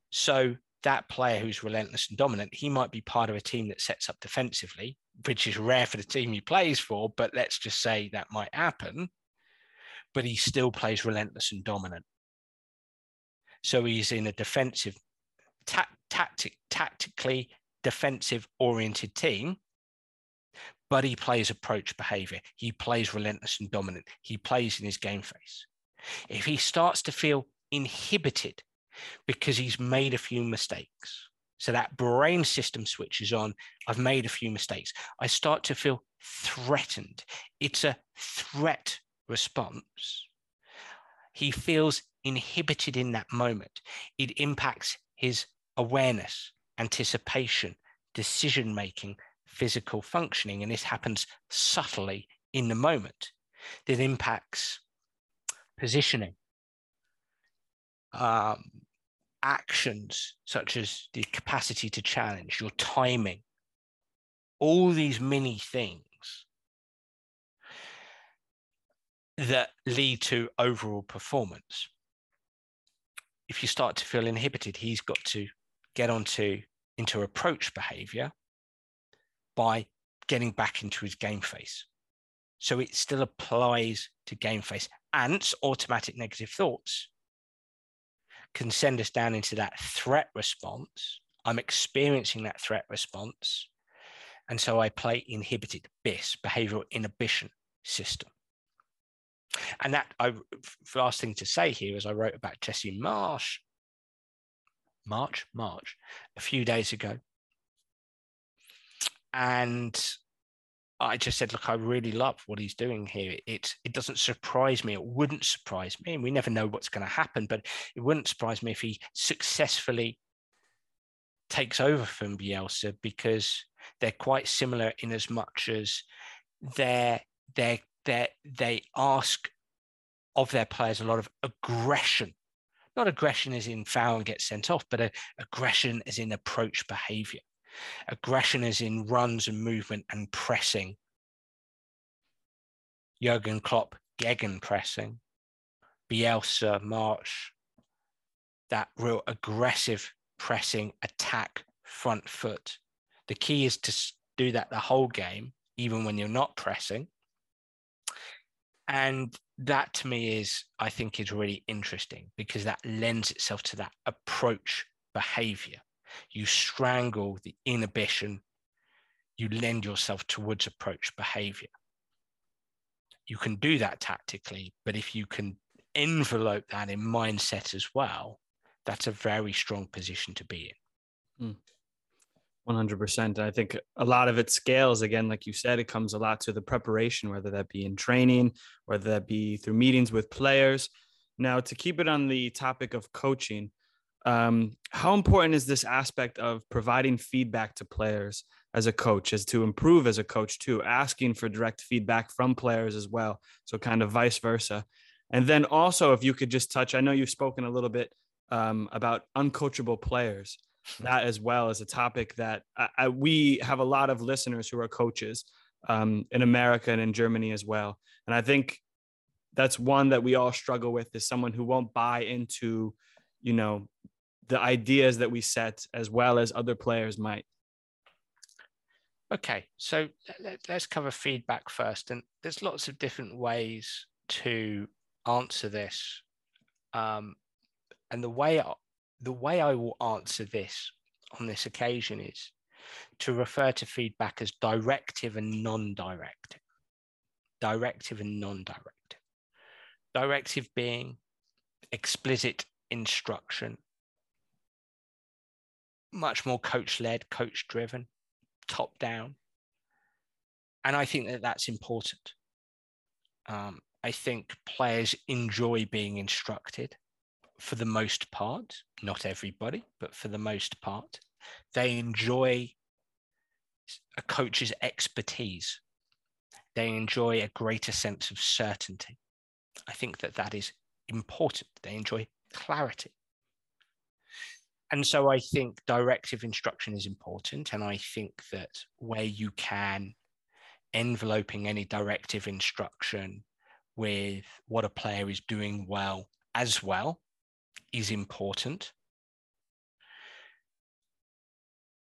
So that player who's relentless and dominant, he might be part of a team that sets up defensively, which is rare for the team he plays for, but let's just say that might happen. But he still plays relentless and dominant. So he's in a defensive, ta- tactic, tactically defensive oriented team, but he plays approach behavior. He plays relentless and dominant. He plays in his game face if he starts to feel inhibited because he's made a few mistakes, so that brain system switches on, I've made a few mistakes, I start to feel threatened. It's a threat response. He feels inhibited in that moment. It impacts his awareness, anticipation, decision making, physical functioning. And this happens subtly in the moment. That impacts positioning, um, actions such as the capacity to challenge, your timing, all these many things that lead to overall performance. If you start to feel inhibited, he's got to get onto into approach behavior by getting back into his game face. So it still applies to game face. Ants, automatic negative thoughts, can send us down into that threat response I'm experiencing that threat response. And so I play inhibited BIS, behavioral inhibition system. And that I last thing to say here is I wrote about Jesse Marsch, March, March, a few days ago. And I just said, look, I really love what he's doing here. It it doesn't surprise me. It wouldn't surprise me. And we never know what's going to happen, but it wouldn't surprise me if he successfully takes over from Bielsa because they're quite similar in as much as they're they they they ask of their players a lot of aggression. Not aggression as in foul and get sent off, but a, aggression as in approach behavior. Aggression is in runs and movement and pressing. Jurgen Klopp, gegenpressing. Bielsa, March, that real aggressive pressing attack front foot. The key is to do that the whole game, even when you're not pressing. And that to me is, I think, is really interesting because that lends itself to that approach behavior. You strangle the inhibition, you lend yourself towards approach behavior. You can do that tactically, but if you can envelope that in mindset as well, that's a very strong position to be in. Mm. 100%. I think a lot of it scales again, like you said, it comes a lot to the preparation, whether that be in training, whether that be through meetings with players. Now, to keep it on the topic of coaching, um, how important is this aspect of providing feedback to players as a coach, as to improve as a coach too, asking for direct feedback from players as well? So, kind of vice versa. And then also, if you could just touch, I know you've spoken a little bit um, about uncoachable players that as well as a topic that I, I, we have a lot of listeners who are coaches um, in America and in Germany as well. And I think that's one that we all struggle with is someone who won't buy into, you know, the ideas that we set as well as other players might. Okay, so let's cover feedback first. And there's lots of different ways to answer this. Um, and the way the way I will answer this on this occasion is to refer to feedback as directive and non-directive. Directive and non-directive. Directive being explicit instruction, much more coach-led, coach-driven, top-down. And I think that that's important. Um, I think players enjoy being instructed for the most part, not everybody, but for the most part, they enjoy a coach's expertise. They enjoy a greater sense of certainty. I think that that is important. They enjoy clarity. And so I think directive instruction is important. And I think that where you can, enveloping any directive instruction with what a player is doing well as well is important.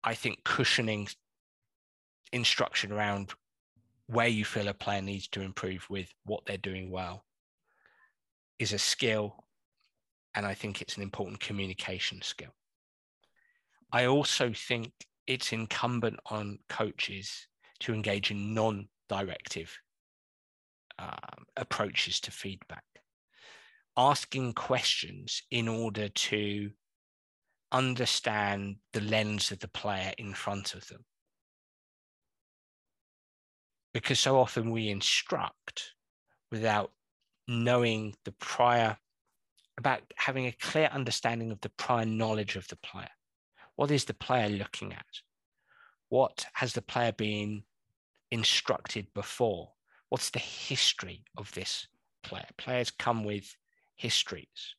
I think cushioning instruction around where you feel a player needs to improve with what they're doing well is a skill. And I think it's an important communication skill. I also think it's incumbent on coaches to engage in non directive um, approaches to feedback asking questions in order to understand the lens of the player in front of them. Because so often we instruct without knowing the prior, about having a clear understanding of the prior knowledge of the player. What is the player looking at? What has the player been instructed before? What's the history of this player? Players come with histories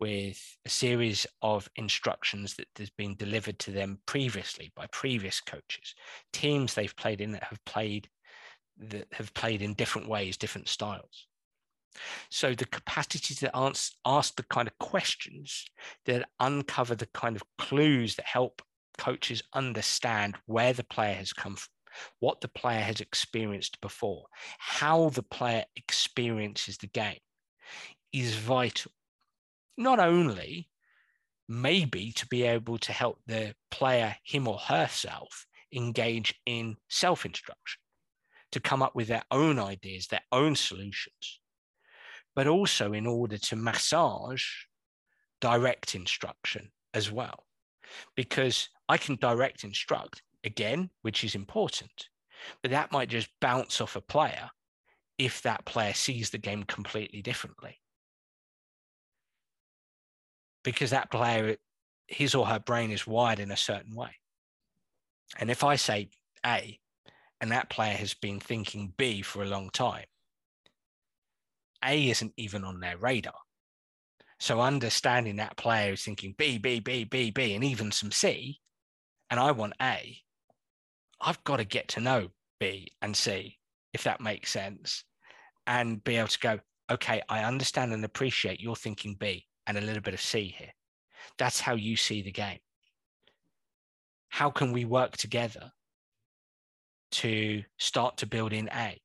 with a series of instructions that has been delivered to them previously by previous coaches, teams they've played in that have played that have played in different ways, different styles. So the capacity to ask the kind of questions that uncover the kind of clues that help coaches understand where the player has come from, what the player has experienced before, how the player experiences the game is vital, not only maybe to be able to help the player, him or herself, engage in self instruction, to come up with their own ideas, their own solutions, but also in order to massage direct instruction as well. Because I can direct instruct again, which is important, but that might just bounce off a player if that player sees the game completely differently. Because that player, his or her brain is wired in a certain way. And if I say A, and that player has been thinking B for a long time, A isn't even on their radar. So understanding that player is thinking B, B, B, B, B, and even some C, and I want A, I've got to get to know B and C, if that makes sense, and be able to go, okay, I understand and appreciate you're thinking B and a little bit of C here. That's how you see the game. How can we work together to start to build in A?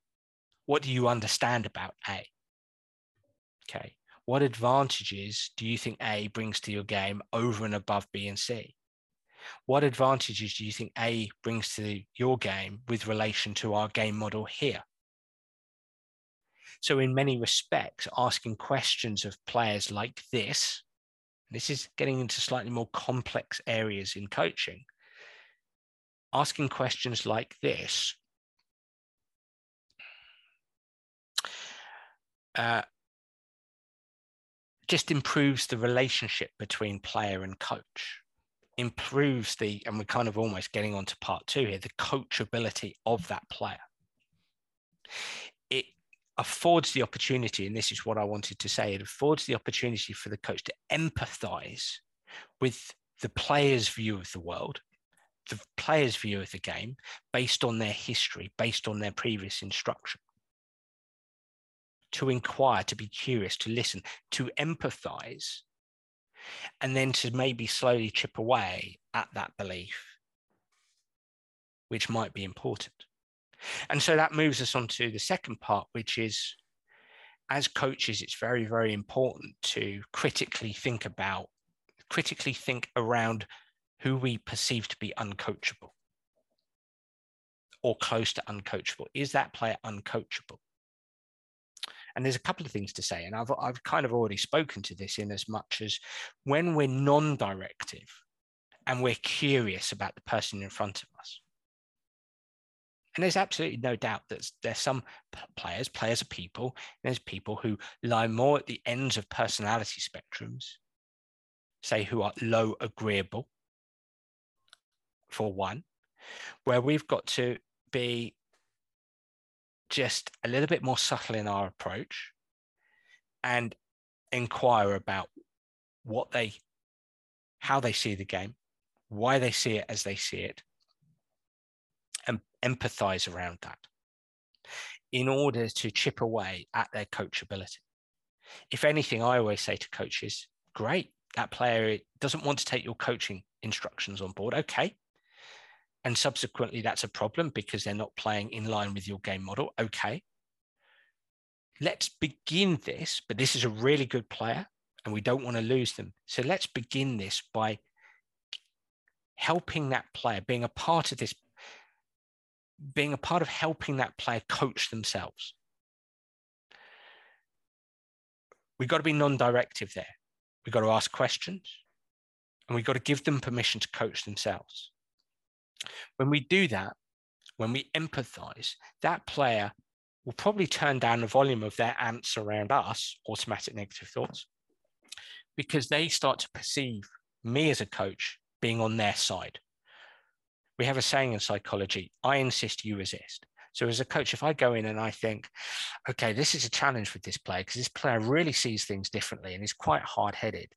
What do you understand about A? Okay. What advantages do you think A brings to your game over and above B and C? What advantages do you think A brings to your game with relation to our game model here? So, in many respects, asking questions of players like this, this is getting into slightly more complex areas in coaching. Asking questions like this uh, just improves the relationship between player and coach improves the, and we're kind of almost getting on to part two here, the coachability of that player. It affords the opportunity, and this is what I wanted to say, it affords the opportunity for the coach to empathize with the player's view of the world, the player's view of the game, based on their history, based on their previous instruction. To inquire, to be curious, to listen, to empathize and then to maybe slowly chip away at that belief, which might be important. And so that moves us on to the second part, which is as coaches, it's very, very important to critically think about, critically think around who we perceive to be uncoachable or close to uncoachable. Is that player uncoachable? And there's a couple of things to say, and I've, I've kind of already spoken to this in as much as when we're non directive and we're curious about the person in front of us. And there's absolutely no doubt that there's some players, players are people, there's people who lie more at the ends of personality spectrums, say who are low agreeable, for one, where we've got to be just a little bit more subtle in our approach and inquire about what they how they see the game why they see it as they see it and empathize around that in order to chip away at their coachability. If anything i always say to coaches great that player doesn't want to take your coaching instructions on board. Okay and subsequently that's a problem because they're not playing in line with your game model. Okay. Let's begin this, but this is a really good player and we don't want to lose them. So let's begin this by helping that player, being a part of this, being a part of helping that player coach themselves. We've got to be non directive there. We've got to ask questions and we've got to give them permission to coach themselves. When we do that, when we empathize, that player will probably turn down the volume of their ants around us, automatic negative thoughts, because they start to perceive me as a coach being on their side. We have a saying in psychology I insist, you resist. So, as a coach, if I go in and I think, okay, this is a challenge with this player because this player really sees things differently and is quite hard headed,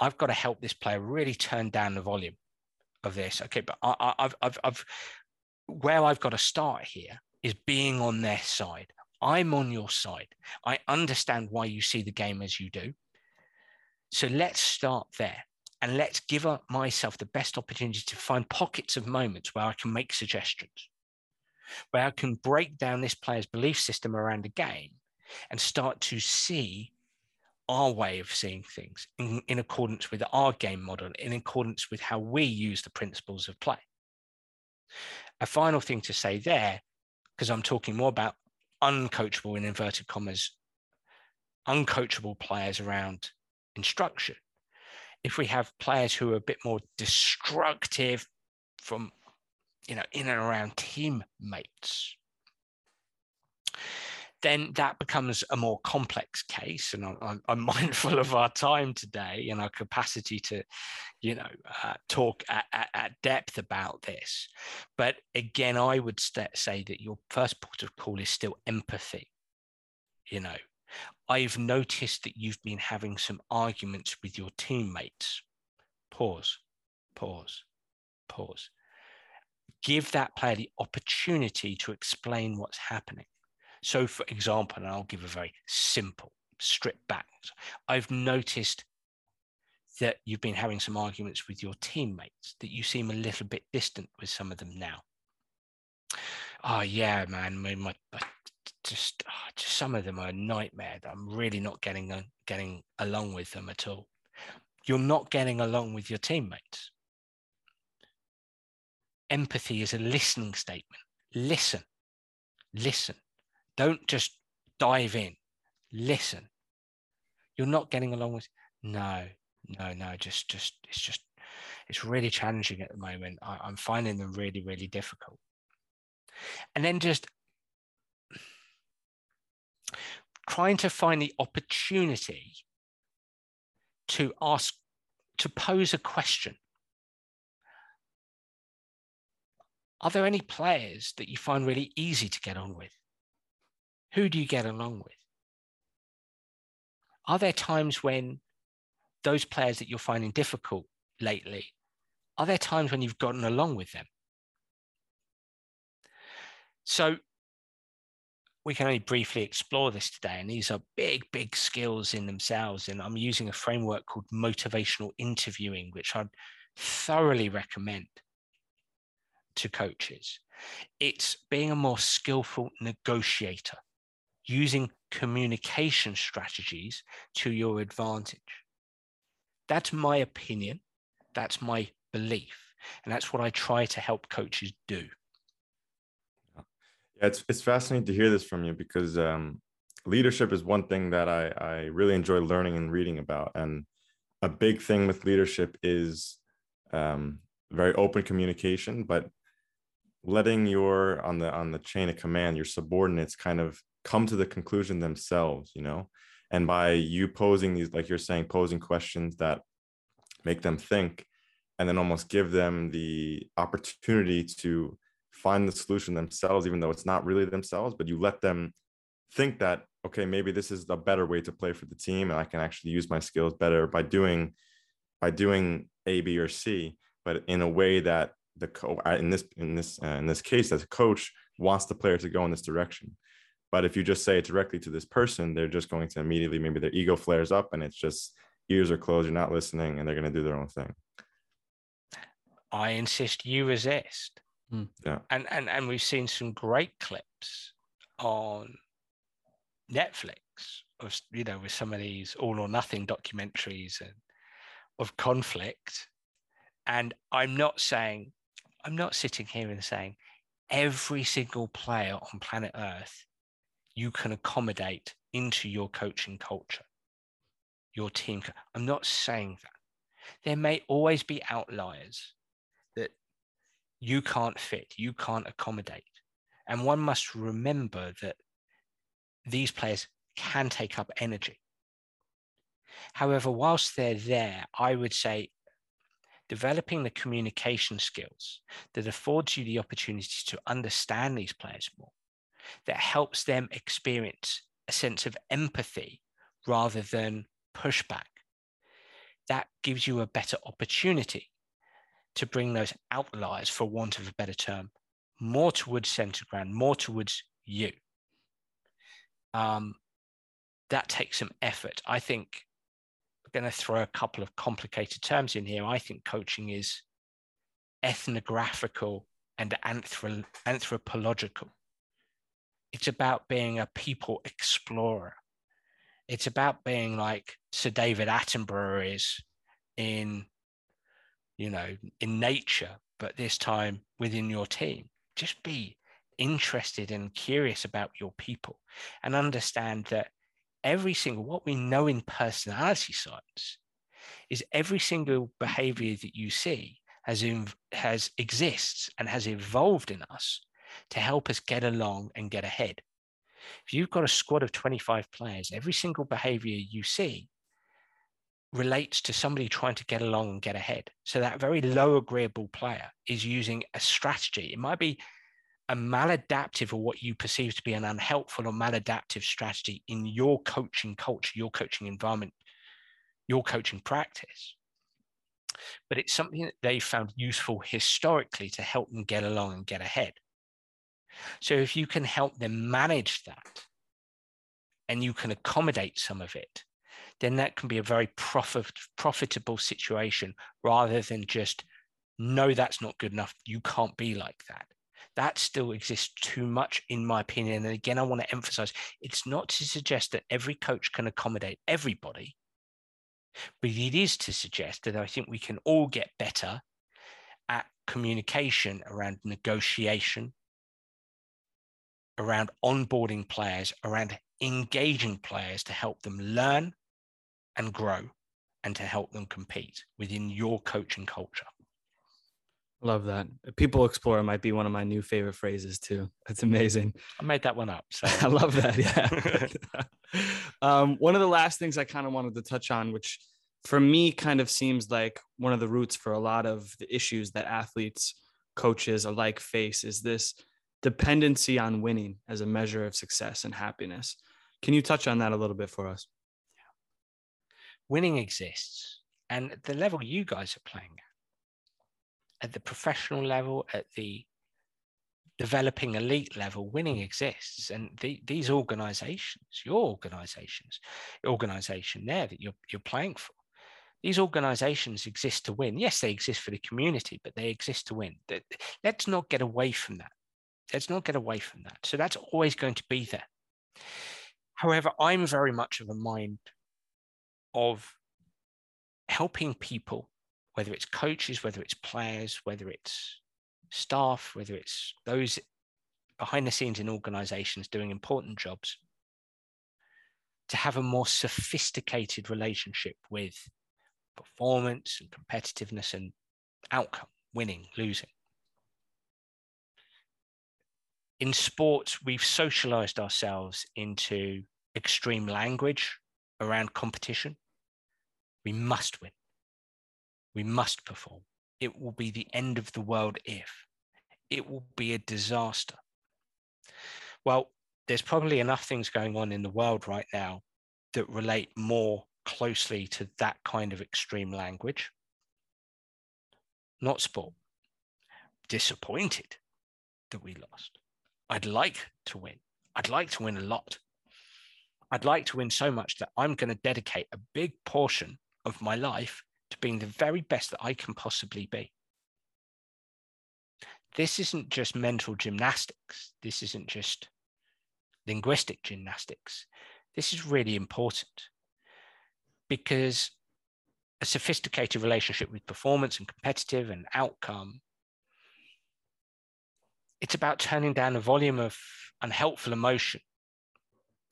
I've got to help this player really turn down the volume of this. Okay, but I, have I've, I've, where I've got to start here is being on their side. I'm on your side. I understand why you see the game as you do. So let's start there and let's give myself the best opportunity to find pockets of moments where I can make suggestions, where I can break down this player's belief system around a game and start to see our way of seeing things in, in accordance with our game model, in accordance with how we use the principles of play. A final thing to say there, because I'm talking more about uncoachable in inverted commas, uncoachable players around instruction. If we have players who are a bit more destructive from, you know, in and around teammates, then that becomes a more complex case. And I'm, I'm, *laughs* mindful of our time today and our capacity to, you know, uh, talk at, at, at, depth about this. But again, I would st- say that your first port of call is still empathy. You know, I've noticed that you've been having some arguments with your teammates. Pause, pause, pause. Give that player the opportunity to explain what's happening so, for example, and I'll give a very simple, stripped back. I've noticed that you've been having some arguments with your teammates, that you seem a little bit distant with some of them now. Oh yeah, man. My, my, just, oh, just some of them are a nightmare. I'm really not getting getting along with them at all. You're not getting along with your teammates. Empathy is a listening statement. Listen, listen. Don't just dive in. Listen. You're not getting along with no, no, no. Just, just it's just it's really challenging at the moment. I, I'm finding them really, really difficult. And then just trying to find the opportunity to ask, to pose a question. Are there any players that you find really easy to get on with? Who do you get along with? Are there times when those players that you're finding difficult lately, are there times when you've gotten along with them? So we can only briefly explore this today. And these are big, big skills in themselves. And I'm using a framework called motivational interviewing, which I'd thoroughly recommend to coaches. It's being a more skillful negotiator using communication strategies to your advantage. That's my opinion. That's my belief. And that's what I try to help coaches do. Yeah, it's, it's fascinating to hear this from you because um, leadership is one thing that I, I really enjoy learning and reading about. And a big thing with leadership is um, very open communication, but letting your on the on the chain of command your subordinates kind of come to the conclusion themselves you know? And by you posing these like you're saying posing questions that make them think and then almost give them the opportunity to find the solution themselves even though it's not really themselves but you let them think that okay maybe this is the better way to play for the team and i can actually use my skills better by doing by doing a b or c but in a way that the co in this in this uh, in this case as a coach wants the player to go in this direction but if you just say it directly to this person, they're just going to immediately, maybe their ego flares up and it's just ears are closed, you're not listening, and they're going to do their own thing. I insist you resist. Mm. Yeah. And, and, and we've seen some great clips on Netflix of, you know, with some of these all or nothing documentaries and of conflict. And I'm not saying, I'm not sitting here and saying every single player on planet Earth you can accommodate into your coaching culture, your team. I'm not saying that. There may always be outliers that you can't fit, you can't accommodate. And one must remember that these players can take up energy. However, whilst they're there, I would say developing the communication skills that affords you the opportunity to understand these players more, that helps them experience a sense of empathy rather than pushback. That gives you a better opportunity to bring those outliers, for want of a better term, more towards center ground, more towards you. Um, that takes some effort. I think I'm going to throw a couple of complicated terms in here. I think coaching is ethnographical and anthro- anthropological. It's about being a people explorer. It's about being like Sir David Attenborough is in, you know, in nature, but this time within your team. Just be interested and curious about your people and understand that every single what we know in personality science is every single behavior that you see has has exists and has evolved in us to help us get along and get ahead if you've got a squad of 25 players every single behavior you see relates to somebody trying to get along and get ahead so that very low agreeable player is using a strategy it might be a maladaptive or what you perceive to be an unhelpful or maladaptive strategy in your coaching culture, your coaching environment, your coaching practice. But it's something that they found useful historically to help them get along and get ahead. So if you can help them manage that and you can accommodate some of it, then that can be a very profit, profitable situation rather than just, no, that's not good enough. You can't be like that that still exists too much, in my opinion. And again, I want to emphasize it's not to suggest that every coach can accommodate everybody, but it is to suggest that I think we can all get better at communication around negotiation, around onboarding players, around engaging players to help them learn and grow and to help them compete within your coaching culture. Love that. People explorer might be one of my new favorite phrases too. That's amazing. I made that one up. So. *laughs* I love that. Yeah. *laughs* *laughs* um, one of the last things I kind of wanted to touch on, which for me kind of seems like one of the roots for a lot of the issues that athletes, coaches alike face, is this dependency on winning as a measure of success and happiness. Can you touch on that a little bit for us? Winning exists, and the level you guys are playing at at the professional level, at the developing elite level, winning exists. And the, these organizations, your organizations, organization there that you're, you're playing for, these organizations exist to win. Yes, they exist for the community, but they exist to win. Let's not get away from that. Let's not get away from that. So that's always going to be there. However, I'm very much of a mind of helping people whether it's coaches, whether it's players, whether it's staff, whether it's those behind the scenes in organizations doing important jobs, to have a more sophisticated relationship with performance and competitiveness and outcome, winning, losing. In sports, we've socialized ourselves into extreme language around competition. We must win. We must perform. It will be the end of the world if. It will be a disaster. Well, there's probably enough things going on in the world right now that relate more closely to that kind of extreme language. Not sport. Disappointed that we lost. I'd like to win. I'd like to win a lot. I'd like to win so much that I'm going to dedicate a big portion of my life to being the very best that I can possibly be. This isn't just mental gymnastics. This isn't just linguistic gymnastics. This is really important because a sophisticated relationship with performance and competitive and outcome it's about turning down the volume of unhelpful emotion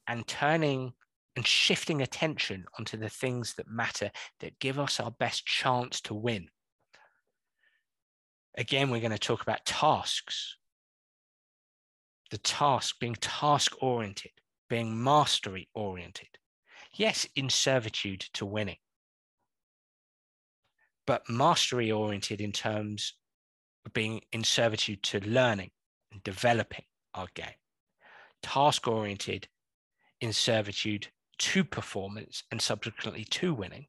and turning and shifting attention onto the things that matter that give us our best chance to win. Again, we're going to talk about tasks. The task being task oriented, being mastery oriented. Yes, in servitude to winning, but mastery oriented in terms of being in servitude to learning and developing our game. Task oriented in servitude to performance and subsequently to winning.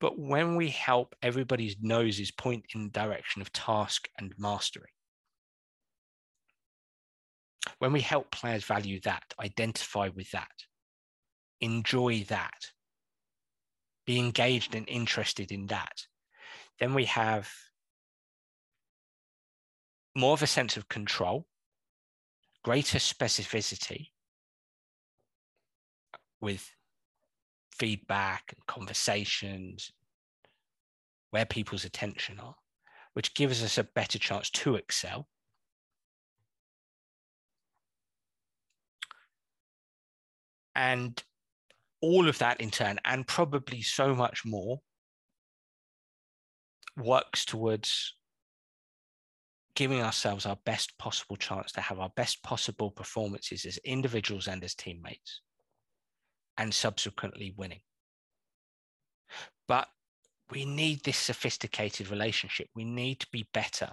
But when we help everybody's noses point in the direction of task and mastery, when we help players value that, identify with that, enjoy that, be engaged and interested in that, then we have more of a sense of control, greater specificity with feedback and conversations, where people's attention are, which gives us a better chance to excel. And all of that in turn, and probably so much more, works towards giving ourselves our best possible chance to have our best possible performances as individuals and as teammates, and subsequently winning. But we need this sophisticated relationship. We need to be better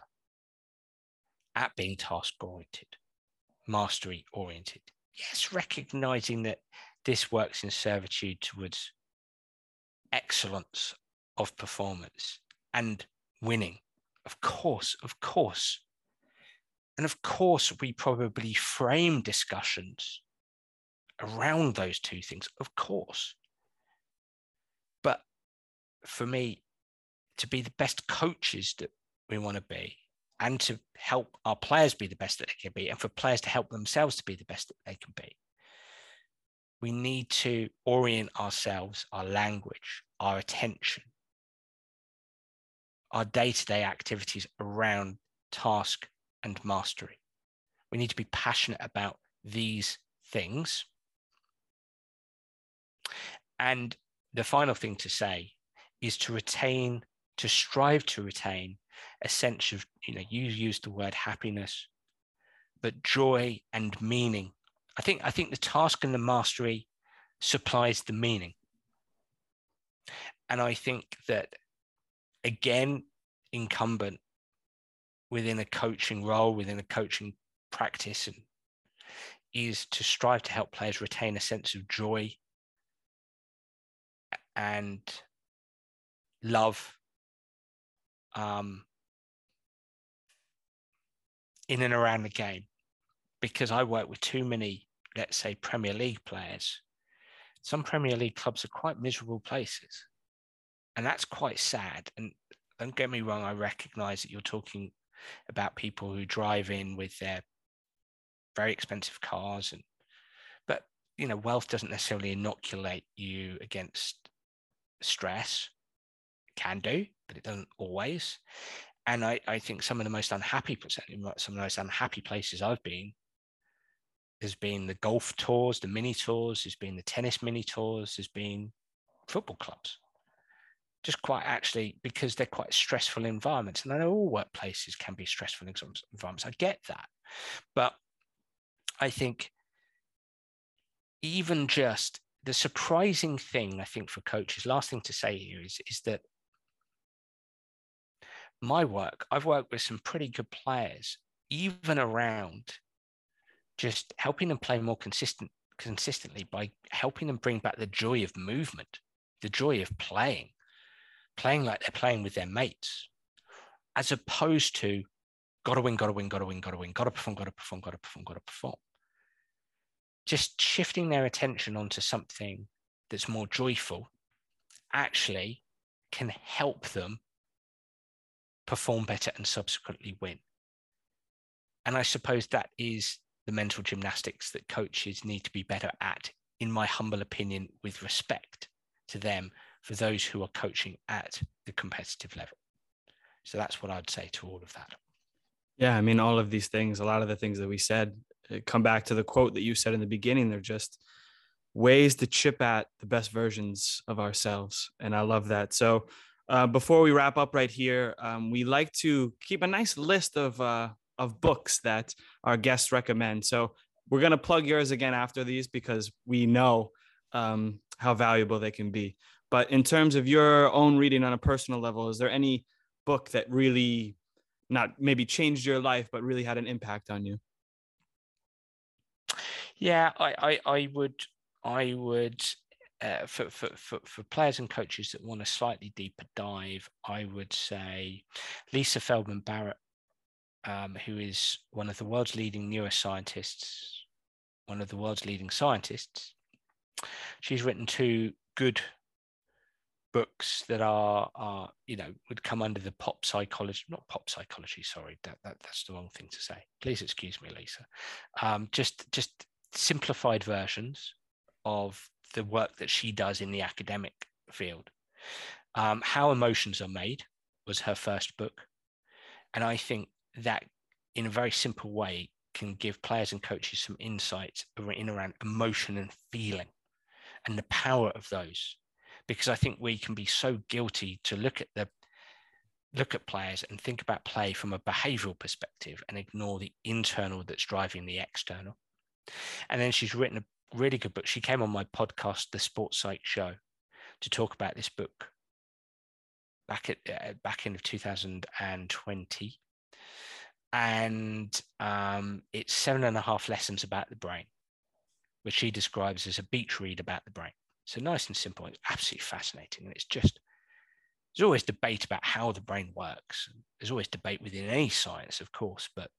at being task oriented, mastery oriented. Yes, recognizing that this works in servitude towards excellence of performance and winning. Of course, of course. And of course, we probably frame discussions around those two things, of course. But for me, to be the best coaches that we want to be, and to help our players be the best that they can be, and for players to help themselves to be the best that they can be, we need to orient ourselves, our language, our attention, our day to day activities around task and mastery. We need to be passionate about these things. And the final thing to say is to retain, to strive to retain a sense of, you know, you used the word happiness, but joy and meaning I think I think the task and the mastery supplies the meaning. And I think that again, incumbent within a coaching role, within a coaching practice, and is to strive to help players retain a sense of joy and love um, in and around the game because I work with too many, let's say, Premier League players. Some Premier League clubs are quite miserable places. And that's quite sad. And don't get me wrong, I recognize that you're talking about people who drive in with their very expensive cars and but you know wealth doesn't necessarily inoculate you against stress it can do but it doesn't always and I, I think some of the most unhappy some of the most unhappy places I've been there's been the golf tours, the mini tours, there's been the tennis mini tours, there's been football clubs. Just quite actually because they're quite stressful environments. And I know all workplaces can be stressful environments. I get that. But I think even just the surprising thing, I think, for coaches, last thing to say here is, is that my work, I've worked with some pretty good players, even around just helping them play more consistent consistently by helping them bring back the joy of movement, the joy of playing, playing like they're playing with their mates, as opposed to gotta win, gotta win, gotta win, gotta win, gotta perform, gotta perform, gotta perform, gotta perform. Just shifting their attention onto something that's more joyful actually can help them perform better and subsequently win. And I suppose that is the mental gymnastics that coaches need to be better at, in my humble opinion, with respect to them for those who are coaching at the competitive level. So that's what I'd say to all of that. Yeah, I mean, all of these things, a lot of the things that we said, uh, come back to the quote that you said in the beginning. They're just ways to chip at the best versions of ourselves. And I love that. So, uh, before we wrap up right here, um, we like to keep a nice list of uh, of books that our guests recommend. So we're going to plug yours again after these because we know um, how valuable they can be. But in terms of your own reading on a personal level, is there any book that really not maybe changed your life, but really had an impact on you? Yeah, I, I, I would, I would, uh, for, for, for, for players and coaches that want a slightly deeper dive, I would say Lisa Feldman Barrett um, who is one of the world's leading neuroscientists, one of the world's leading scientists. She's written two good books that are, are you know, would come under the pop psychology, not pop psychology, sorry, that, that that's the wrong thing to say. Please excuse me, Lisa. Um, just just simplified versions of the work that she does in the academic field. Um, How Emotions Are Made was her first book. And I think that in a very simple way can give players and coaches some insights in around emotion and feeling and the power of those. Because I think we can be so guilty to look at the look at players and think about play from a behavioral perspective and ignore the internal that's driving the external. And then she's written a really good book. She came on my podcast, The Sports Psych Show, to talk about this book back at uh, back end of 2020 and um, it's seven and a half lessons about the brain which she describes as a beach read about the brain so nice and simple it's absolutely fascinating and it's just there's always debate about how the brain works there's always debate within any science of course but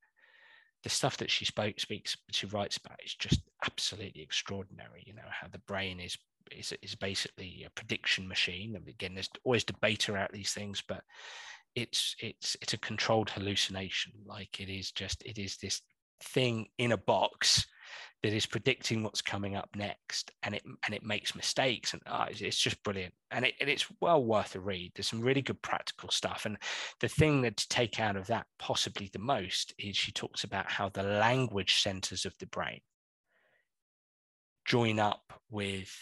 the stuff that she spoke, speaks she writes about is just absolutely extraordinary you know how the brain is is, is basically a prediction machine. And again, there's always debate about these things, but it's it's it's a controlled hallucination. Like it is just it is this thing in a box that is predicting what's coming up next and it and it makes mistakes and oh, it's, it's, just brilliant and, it, and it's well worth a read there's some really good practical stuff and the thing that to take out of that possibly the most is she talks about how the language centers of the brain join up with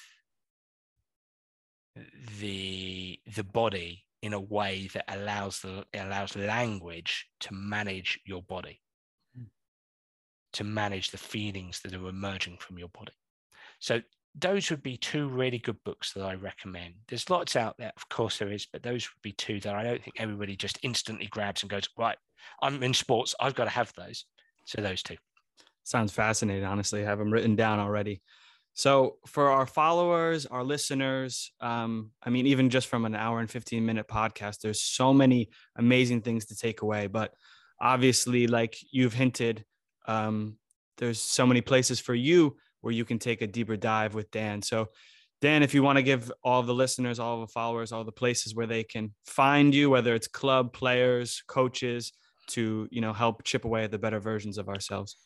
the the body in a way that allows the allows language to manage your body. To manage the feelings that are emerging from your body so those would be two really good books that I recommend. There's lots out there, of course there is, but those would be two that I don't think everybody just instantly grabs and goes, right, I'm in sports, I've got to have those. So those two. Sounds fascinating, honestly. I have them written down already. So for our followers, our listeners, um, I mean, even just from an hour and 15 minute podcast, there's so many amazing things to take away. But obviously, like you've hinted, um, there's so many places for you where you can take a deeper dive with Dan. So Dan, if you want to give all the listeners, all the followers, all the places where they can find you, whether it's club players, coaches, to you know help chip away at the better versions of ourselves.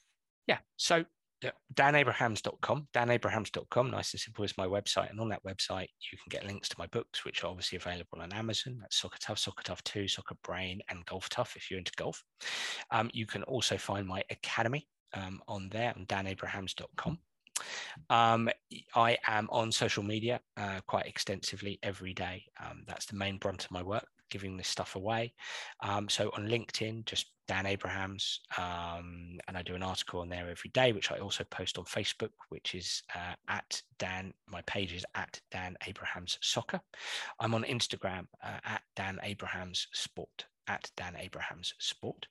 Yeah. So danabrahams.com, danabrahams.com, nice and simple is my website. And on that website, you can get links to my books, which are obviously available on Amazon. That's Soccer Tough, Soccer Tough 2, Soccer Brain, and Golf Tough if you're into golf. Um, you can also find my academy um, on there on danabrahams.com. Um, I am on social media uh, quite extensively every day. Um, that's the main brunt of my work giving this stuff away. Um, so on LinkedIn, just Dan Abrahams, um, and I do an article on there every day, which I also post on Facebook, which is uh, at Dan. My page is at Dan Abrahams Soccer. I'm on Instagram uh, at Dan Abrahams Sport at Dan Abrahams Sport.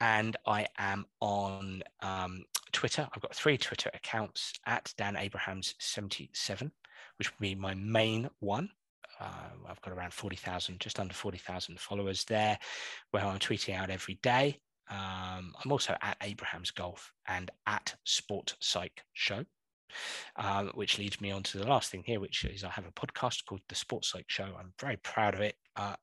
And I am on um, Twitter. I've got three Twitter accounts at Dan Abrahams 77, which would be my main one. Uh, I've got around 40,000, just under 40,000 followers there, where I'm tweeting out every day. Um, I'm also at Abraham's Golf and at Sport Psych Show, um, which leads me on to the last thing here, which is I have a podcast called The Sports Psych Show. I'm very proud of it. Uh,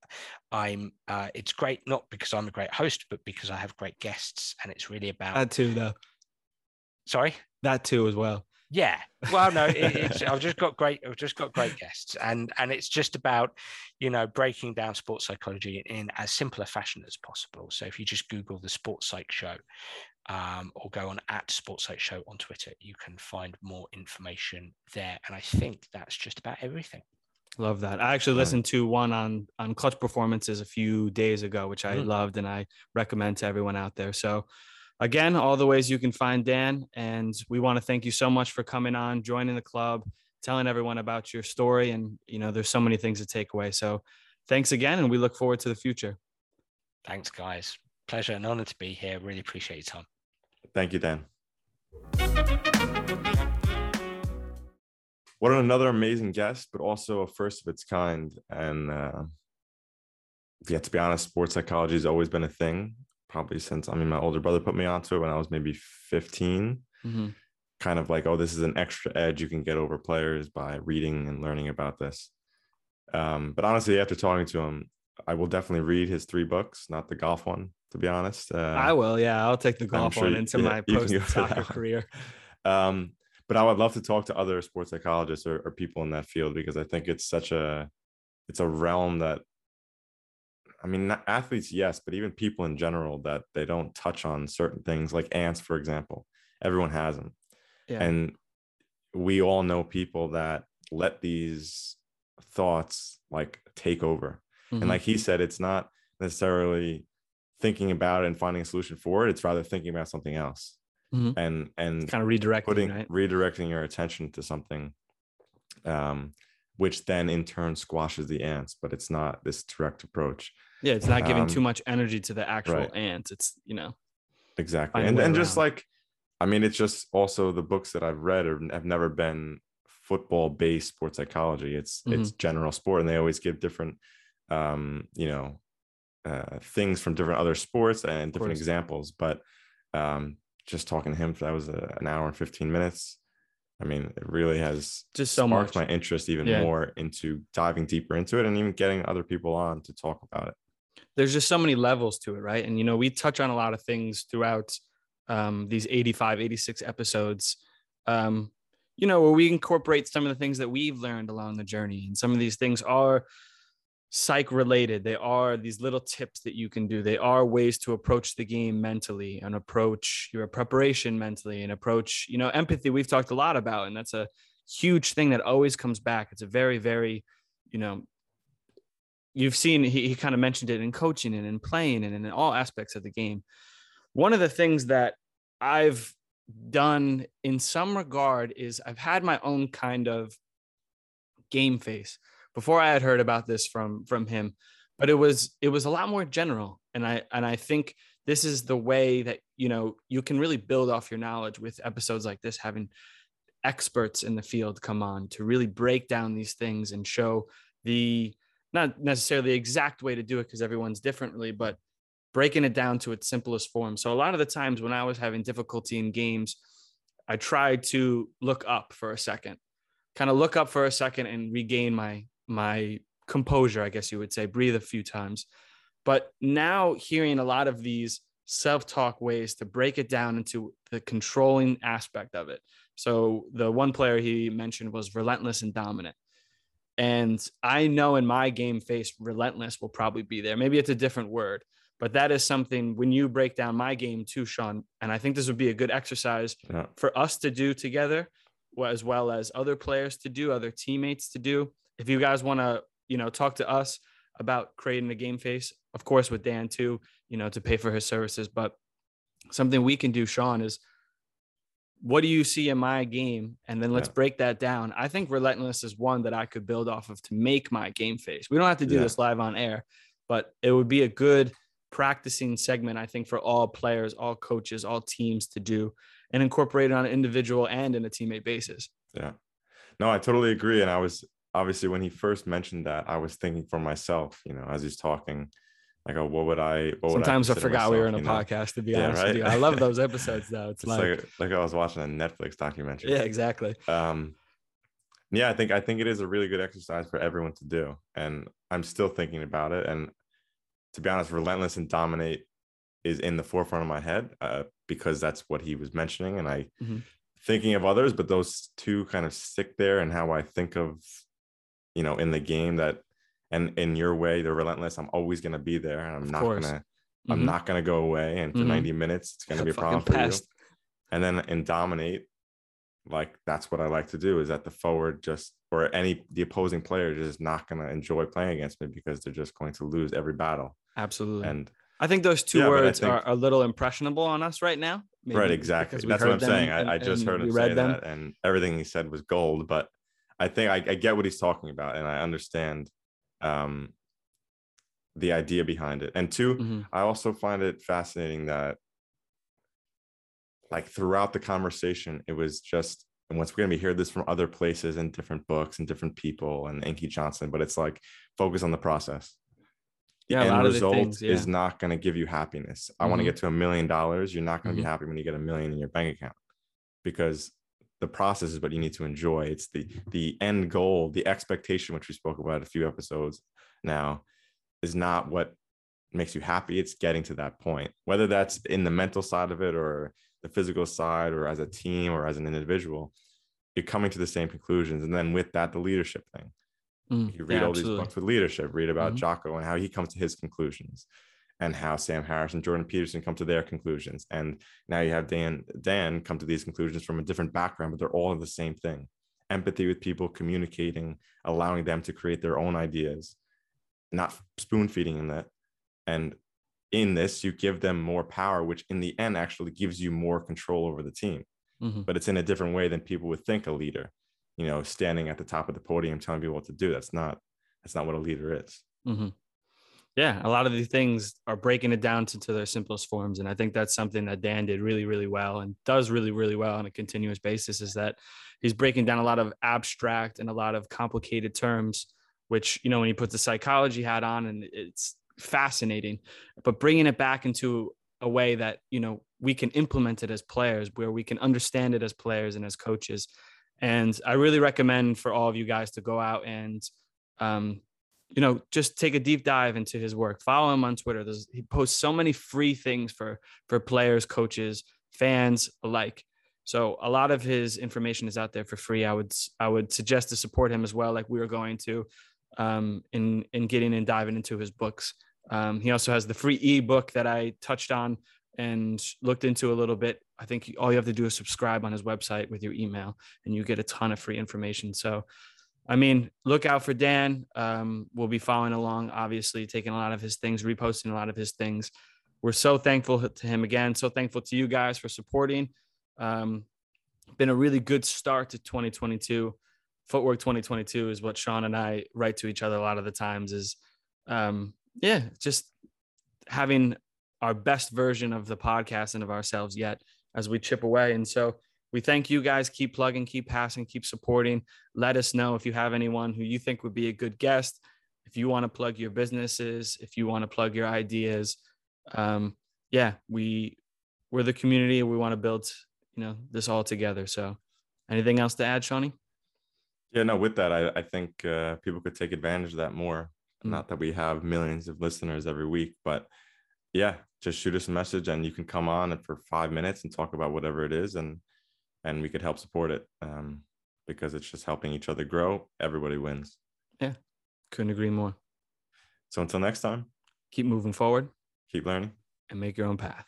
I'm. Uh, it's great not because I'm a great host, but because I have great guests, and it's really about that too, though. Sorry, that too as well. Yeah. Well, no, it, it's I've just got great. I've just got great guests, and and it's just about you know breaking down sports psychology in as simple a fashion as possible. So if you just Google the Sports Psych Show, um, or go on at Sports Psych Show on Twitter, you can find more information there. And I think that's just about everything. Love that. I actually listened to one on on clutch performances a few days ago, which I mm. loved and I recommend to everyone out there. So again, all the ways you can find Dan. And we want to thank you so much for coming on, joining the club, telling everyone about your story. And, you know, there's so many things to take away. So thanks again. And we look forward to the future. Thanks, guys. Pleasure and honor to be here. Really appreciate your time. Thank you, Dan. What another amazing guest, but also a first of its kind. And uh, yeah, to be honest, sports psychology has always been a thing probably since I mean my older brother put me onto it when I was maybe 15. Mm-hmm. Kind of like, oh, this is an extra edge you can get over players by reading and learning about this. Um, but honestly, after talking to him, I will definitely read his three books, not the golf one, to be honest. Uh, I will, yeah. I'll take the golf sure one into yeah, my post soccer career. *laughs* Um, but I would love to talk to other sports psychologists or, or people in that field because I think it's such a it's a realm that I mean, athletes, yes, but even people in general that they don't touch on certain things, like ants, for example. Everyone has them, yeah. and we all know people that let these thoughts like take over. Mm-hmm. And like he said, it's not necessarily thinking about it and finding a solution for it. It's rather thinking about something else, mm-hmm. and and kind of redirecting, putting right? redirecting your attention to something. Um, which then in turn squashes the ants, but it's not this direct approach. Yeah, it's not giving um, too much energy to the actual right. ants. It's you know exactly, and and just like, I mean, it's just also the books that I've read or have never been football based sports psychology. It's mm-hmm. it's general sport, and they always give different, um, you know, uh, things from different other sports and different examples. But um, just talking to him, that was a, an hour and fifteen minutes. I mean, it really has just so much my interest even yeah. more into diving deeper into it and even getting other people on to talk about it there's just so many levels to it, right? And you know, we touch on a lot of things throughout um, these 85, 86 episodes. Um, you know, where we incorporate some of the things that we've learned along the journey, and some of these things are psych related. They are these little tips that you can do. They are ways to approach the game mentally and approach your preparation mentally and approach, you know, empathy. We've talked a lot about, and that's a huge thing that always comes back. It's a very, very, you know, you've seen he, he kind of mentioned it in coaching and in playing and in all aspects of the game. One of the things that I've done in some regard is I've had my own kind of game face before I had heard about this from from him, but it was it was a lot more general, and I and I think this is the way that you know you can really build off your knowledge with episodes like this, having experts in the field come on to really break down these things and show the not necessarily the exact way to do it because everyone's differently, but breaking it down to its simplest form. So a lot of the times when I was having difficulty in games, I tried to look up for a second, kind of look up for a second and regain my my composure, I guess you would say, breathe a few times. But now hearing a lot of these self-talk ways to break it down into the controlling aspect of it. So the one player he mentioned was relentless and dominant. And I know in my game face, relentless will probably be there. Maybe it's a different word, but that is something when you break down my game too, Sean. And I think this would be a good exercise yeah. for us to do together, as well as other players to do, other teammates to do. If you guys want to, you know, talk to us about creating a game face, of course, with Dan too, you know, to pay for his services. But something we can do, Sean, is what do you see in my game? And then let's yeah. break that down. I think Relentless is one that I could build off of to make my game face. We don't have to do yeah. this live on air, but it would be a good practicing segment, I think, for all players, all coaches, all teams to do and incorporate it on an individual and in a teammate basis. Yeah. No, I totally agree. And I was obviously when he first mentioned that, I was thinking for myself, you know, as he's talking, I go, what would I? What Sometimes would I, I forgot myself, we were in a podcast. Know? To be yeah, honest right? with you, I love *laughs* those episodes though. It's, it's like, like, like I was watching a Netflix documentary. Yeah, exactly. Um, yeah, I think I think it is a really good exercise for everyone to do, and I'm still thinking about it. And to be honest, relentless and dominate is in the forefront of my head uh, because that's what he was mentioning, and I mm-hmm. thinking of others, but those two kind of stick there, and how I think of, you know, in the game that and in your way they're relentless i'm always going to be there and i'm of not going to mm-hmm. i'm not going to go away and for mm-hmm. 90 minutes it's going to be a problem for you and then in dominate like that's what i like to do is that the forward just or any the opposing player is not going to enjoy playing against me because they're just going to lose every battle absolutely and I think those two yeah, words think, are a little impressionable on us right now. right, exactly. That's what I'm saying. And, I, I, just heard him say them. that, and everything he said was gold. But I think I, I, get what he's talking about, and I understand um, the idea behind it. And 2 mm-hmm. I also find it fascinating that like throughout the conversation, it was just and once we're gonna be hear this from other places and different books and different people and Inky Johnson, but it's like focus on the process. The yeah, end result things, yeah. is not going to give you happiness. I mm-hmm. want to get to a million dollars. You're not going to mm-hmm. be happy when you get a million in your bank account because the process is what you need to enjoy it's the the end goal the expectation which we spoke about a few episodes now is not what makes you happy it's getting to that point whether that's in the mental side of it or the physical side or as a team or as an individual you're coming to the same conclusions. And then with that, the leadership thing. Mm, you read yeah, all absolutely. these books with leadership, read about Mhm. Jocko and how he comes to his conclusions and how Sam Harris and Jordan Peterson come to their conclusions. And now you have Dan Dan come to these conclusions from a different background, but they're all the same thing. Empathy with people, communicating, allowing them to create their own ideas, not spoon feeding them that. And in this, you give them more power, which in the end actually gives you more control over the team. Mhm. But it's in a different way than people would think a leader, you know, standing at the top of the podium telling people what to do. That's not that's not what a leader is. hmm Yeah, a lot of these things are breaking it down to, to their simplest forms, and I think that's something that Dan did really, really well and does really, really well on a continuous basis. Is that he's breaking down a lot of abstract and a lot of complicated terms, which you know when he puts the psychology hat on, and it's fascinating, but bringing it back into a way that you know we can implement it as players, where we can understand it as players and as coaches. And I really recommend for all of you guys to go out and um, you know, just take a deep dive into his work. Follow him on Twitter. There's, he posts so many free things for for players, coaches, fans alike. So a lot of his information is out there for free. I would I would suggest to support him as well, like we are going to, um, in in getting and diving into his books. Um, he also has the free ebook that I touched on and looked into a little bit. I think all you have to do is subscribe on his website with your email, and you get a ton of free information. So I mean, look out for Dan. Um, we'll be following along, obviously, taking a lot of his things, reposting a lot of his things. We're so thankful to him again. So thankful to you guys for supporting. Um, been a really good start to 2022. Footwork 2022 is what Sean and I write to each other a lot of the times. Is um, yeah, just having our best version of the podcast and of ourselves yet as we chip away. And so we thank you guys. Keep plugging, keep passing, keep supporting. Let us know if you have anyone who you think would be a good guest. If you want to plug your businesses, if you want to plug your ideas, um, yeah, we we're the community. We want to build, you know, this all together. So, anything else to add, Shawnee? Yeah, no, with that, I, I think uh, people could take advantage of that more. Mm. Not that we have millions of listeners every week, but yeah, just shoot us a message and you can come on for five minutes and talk about whatever it is. And and we could help support it um, because it's just helping each other grow. Everybody wins. Yeah, couldn't agree more. So until next time, Keep moving forward keep learning. and make your own path.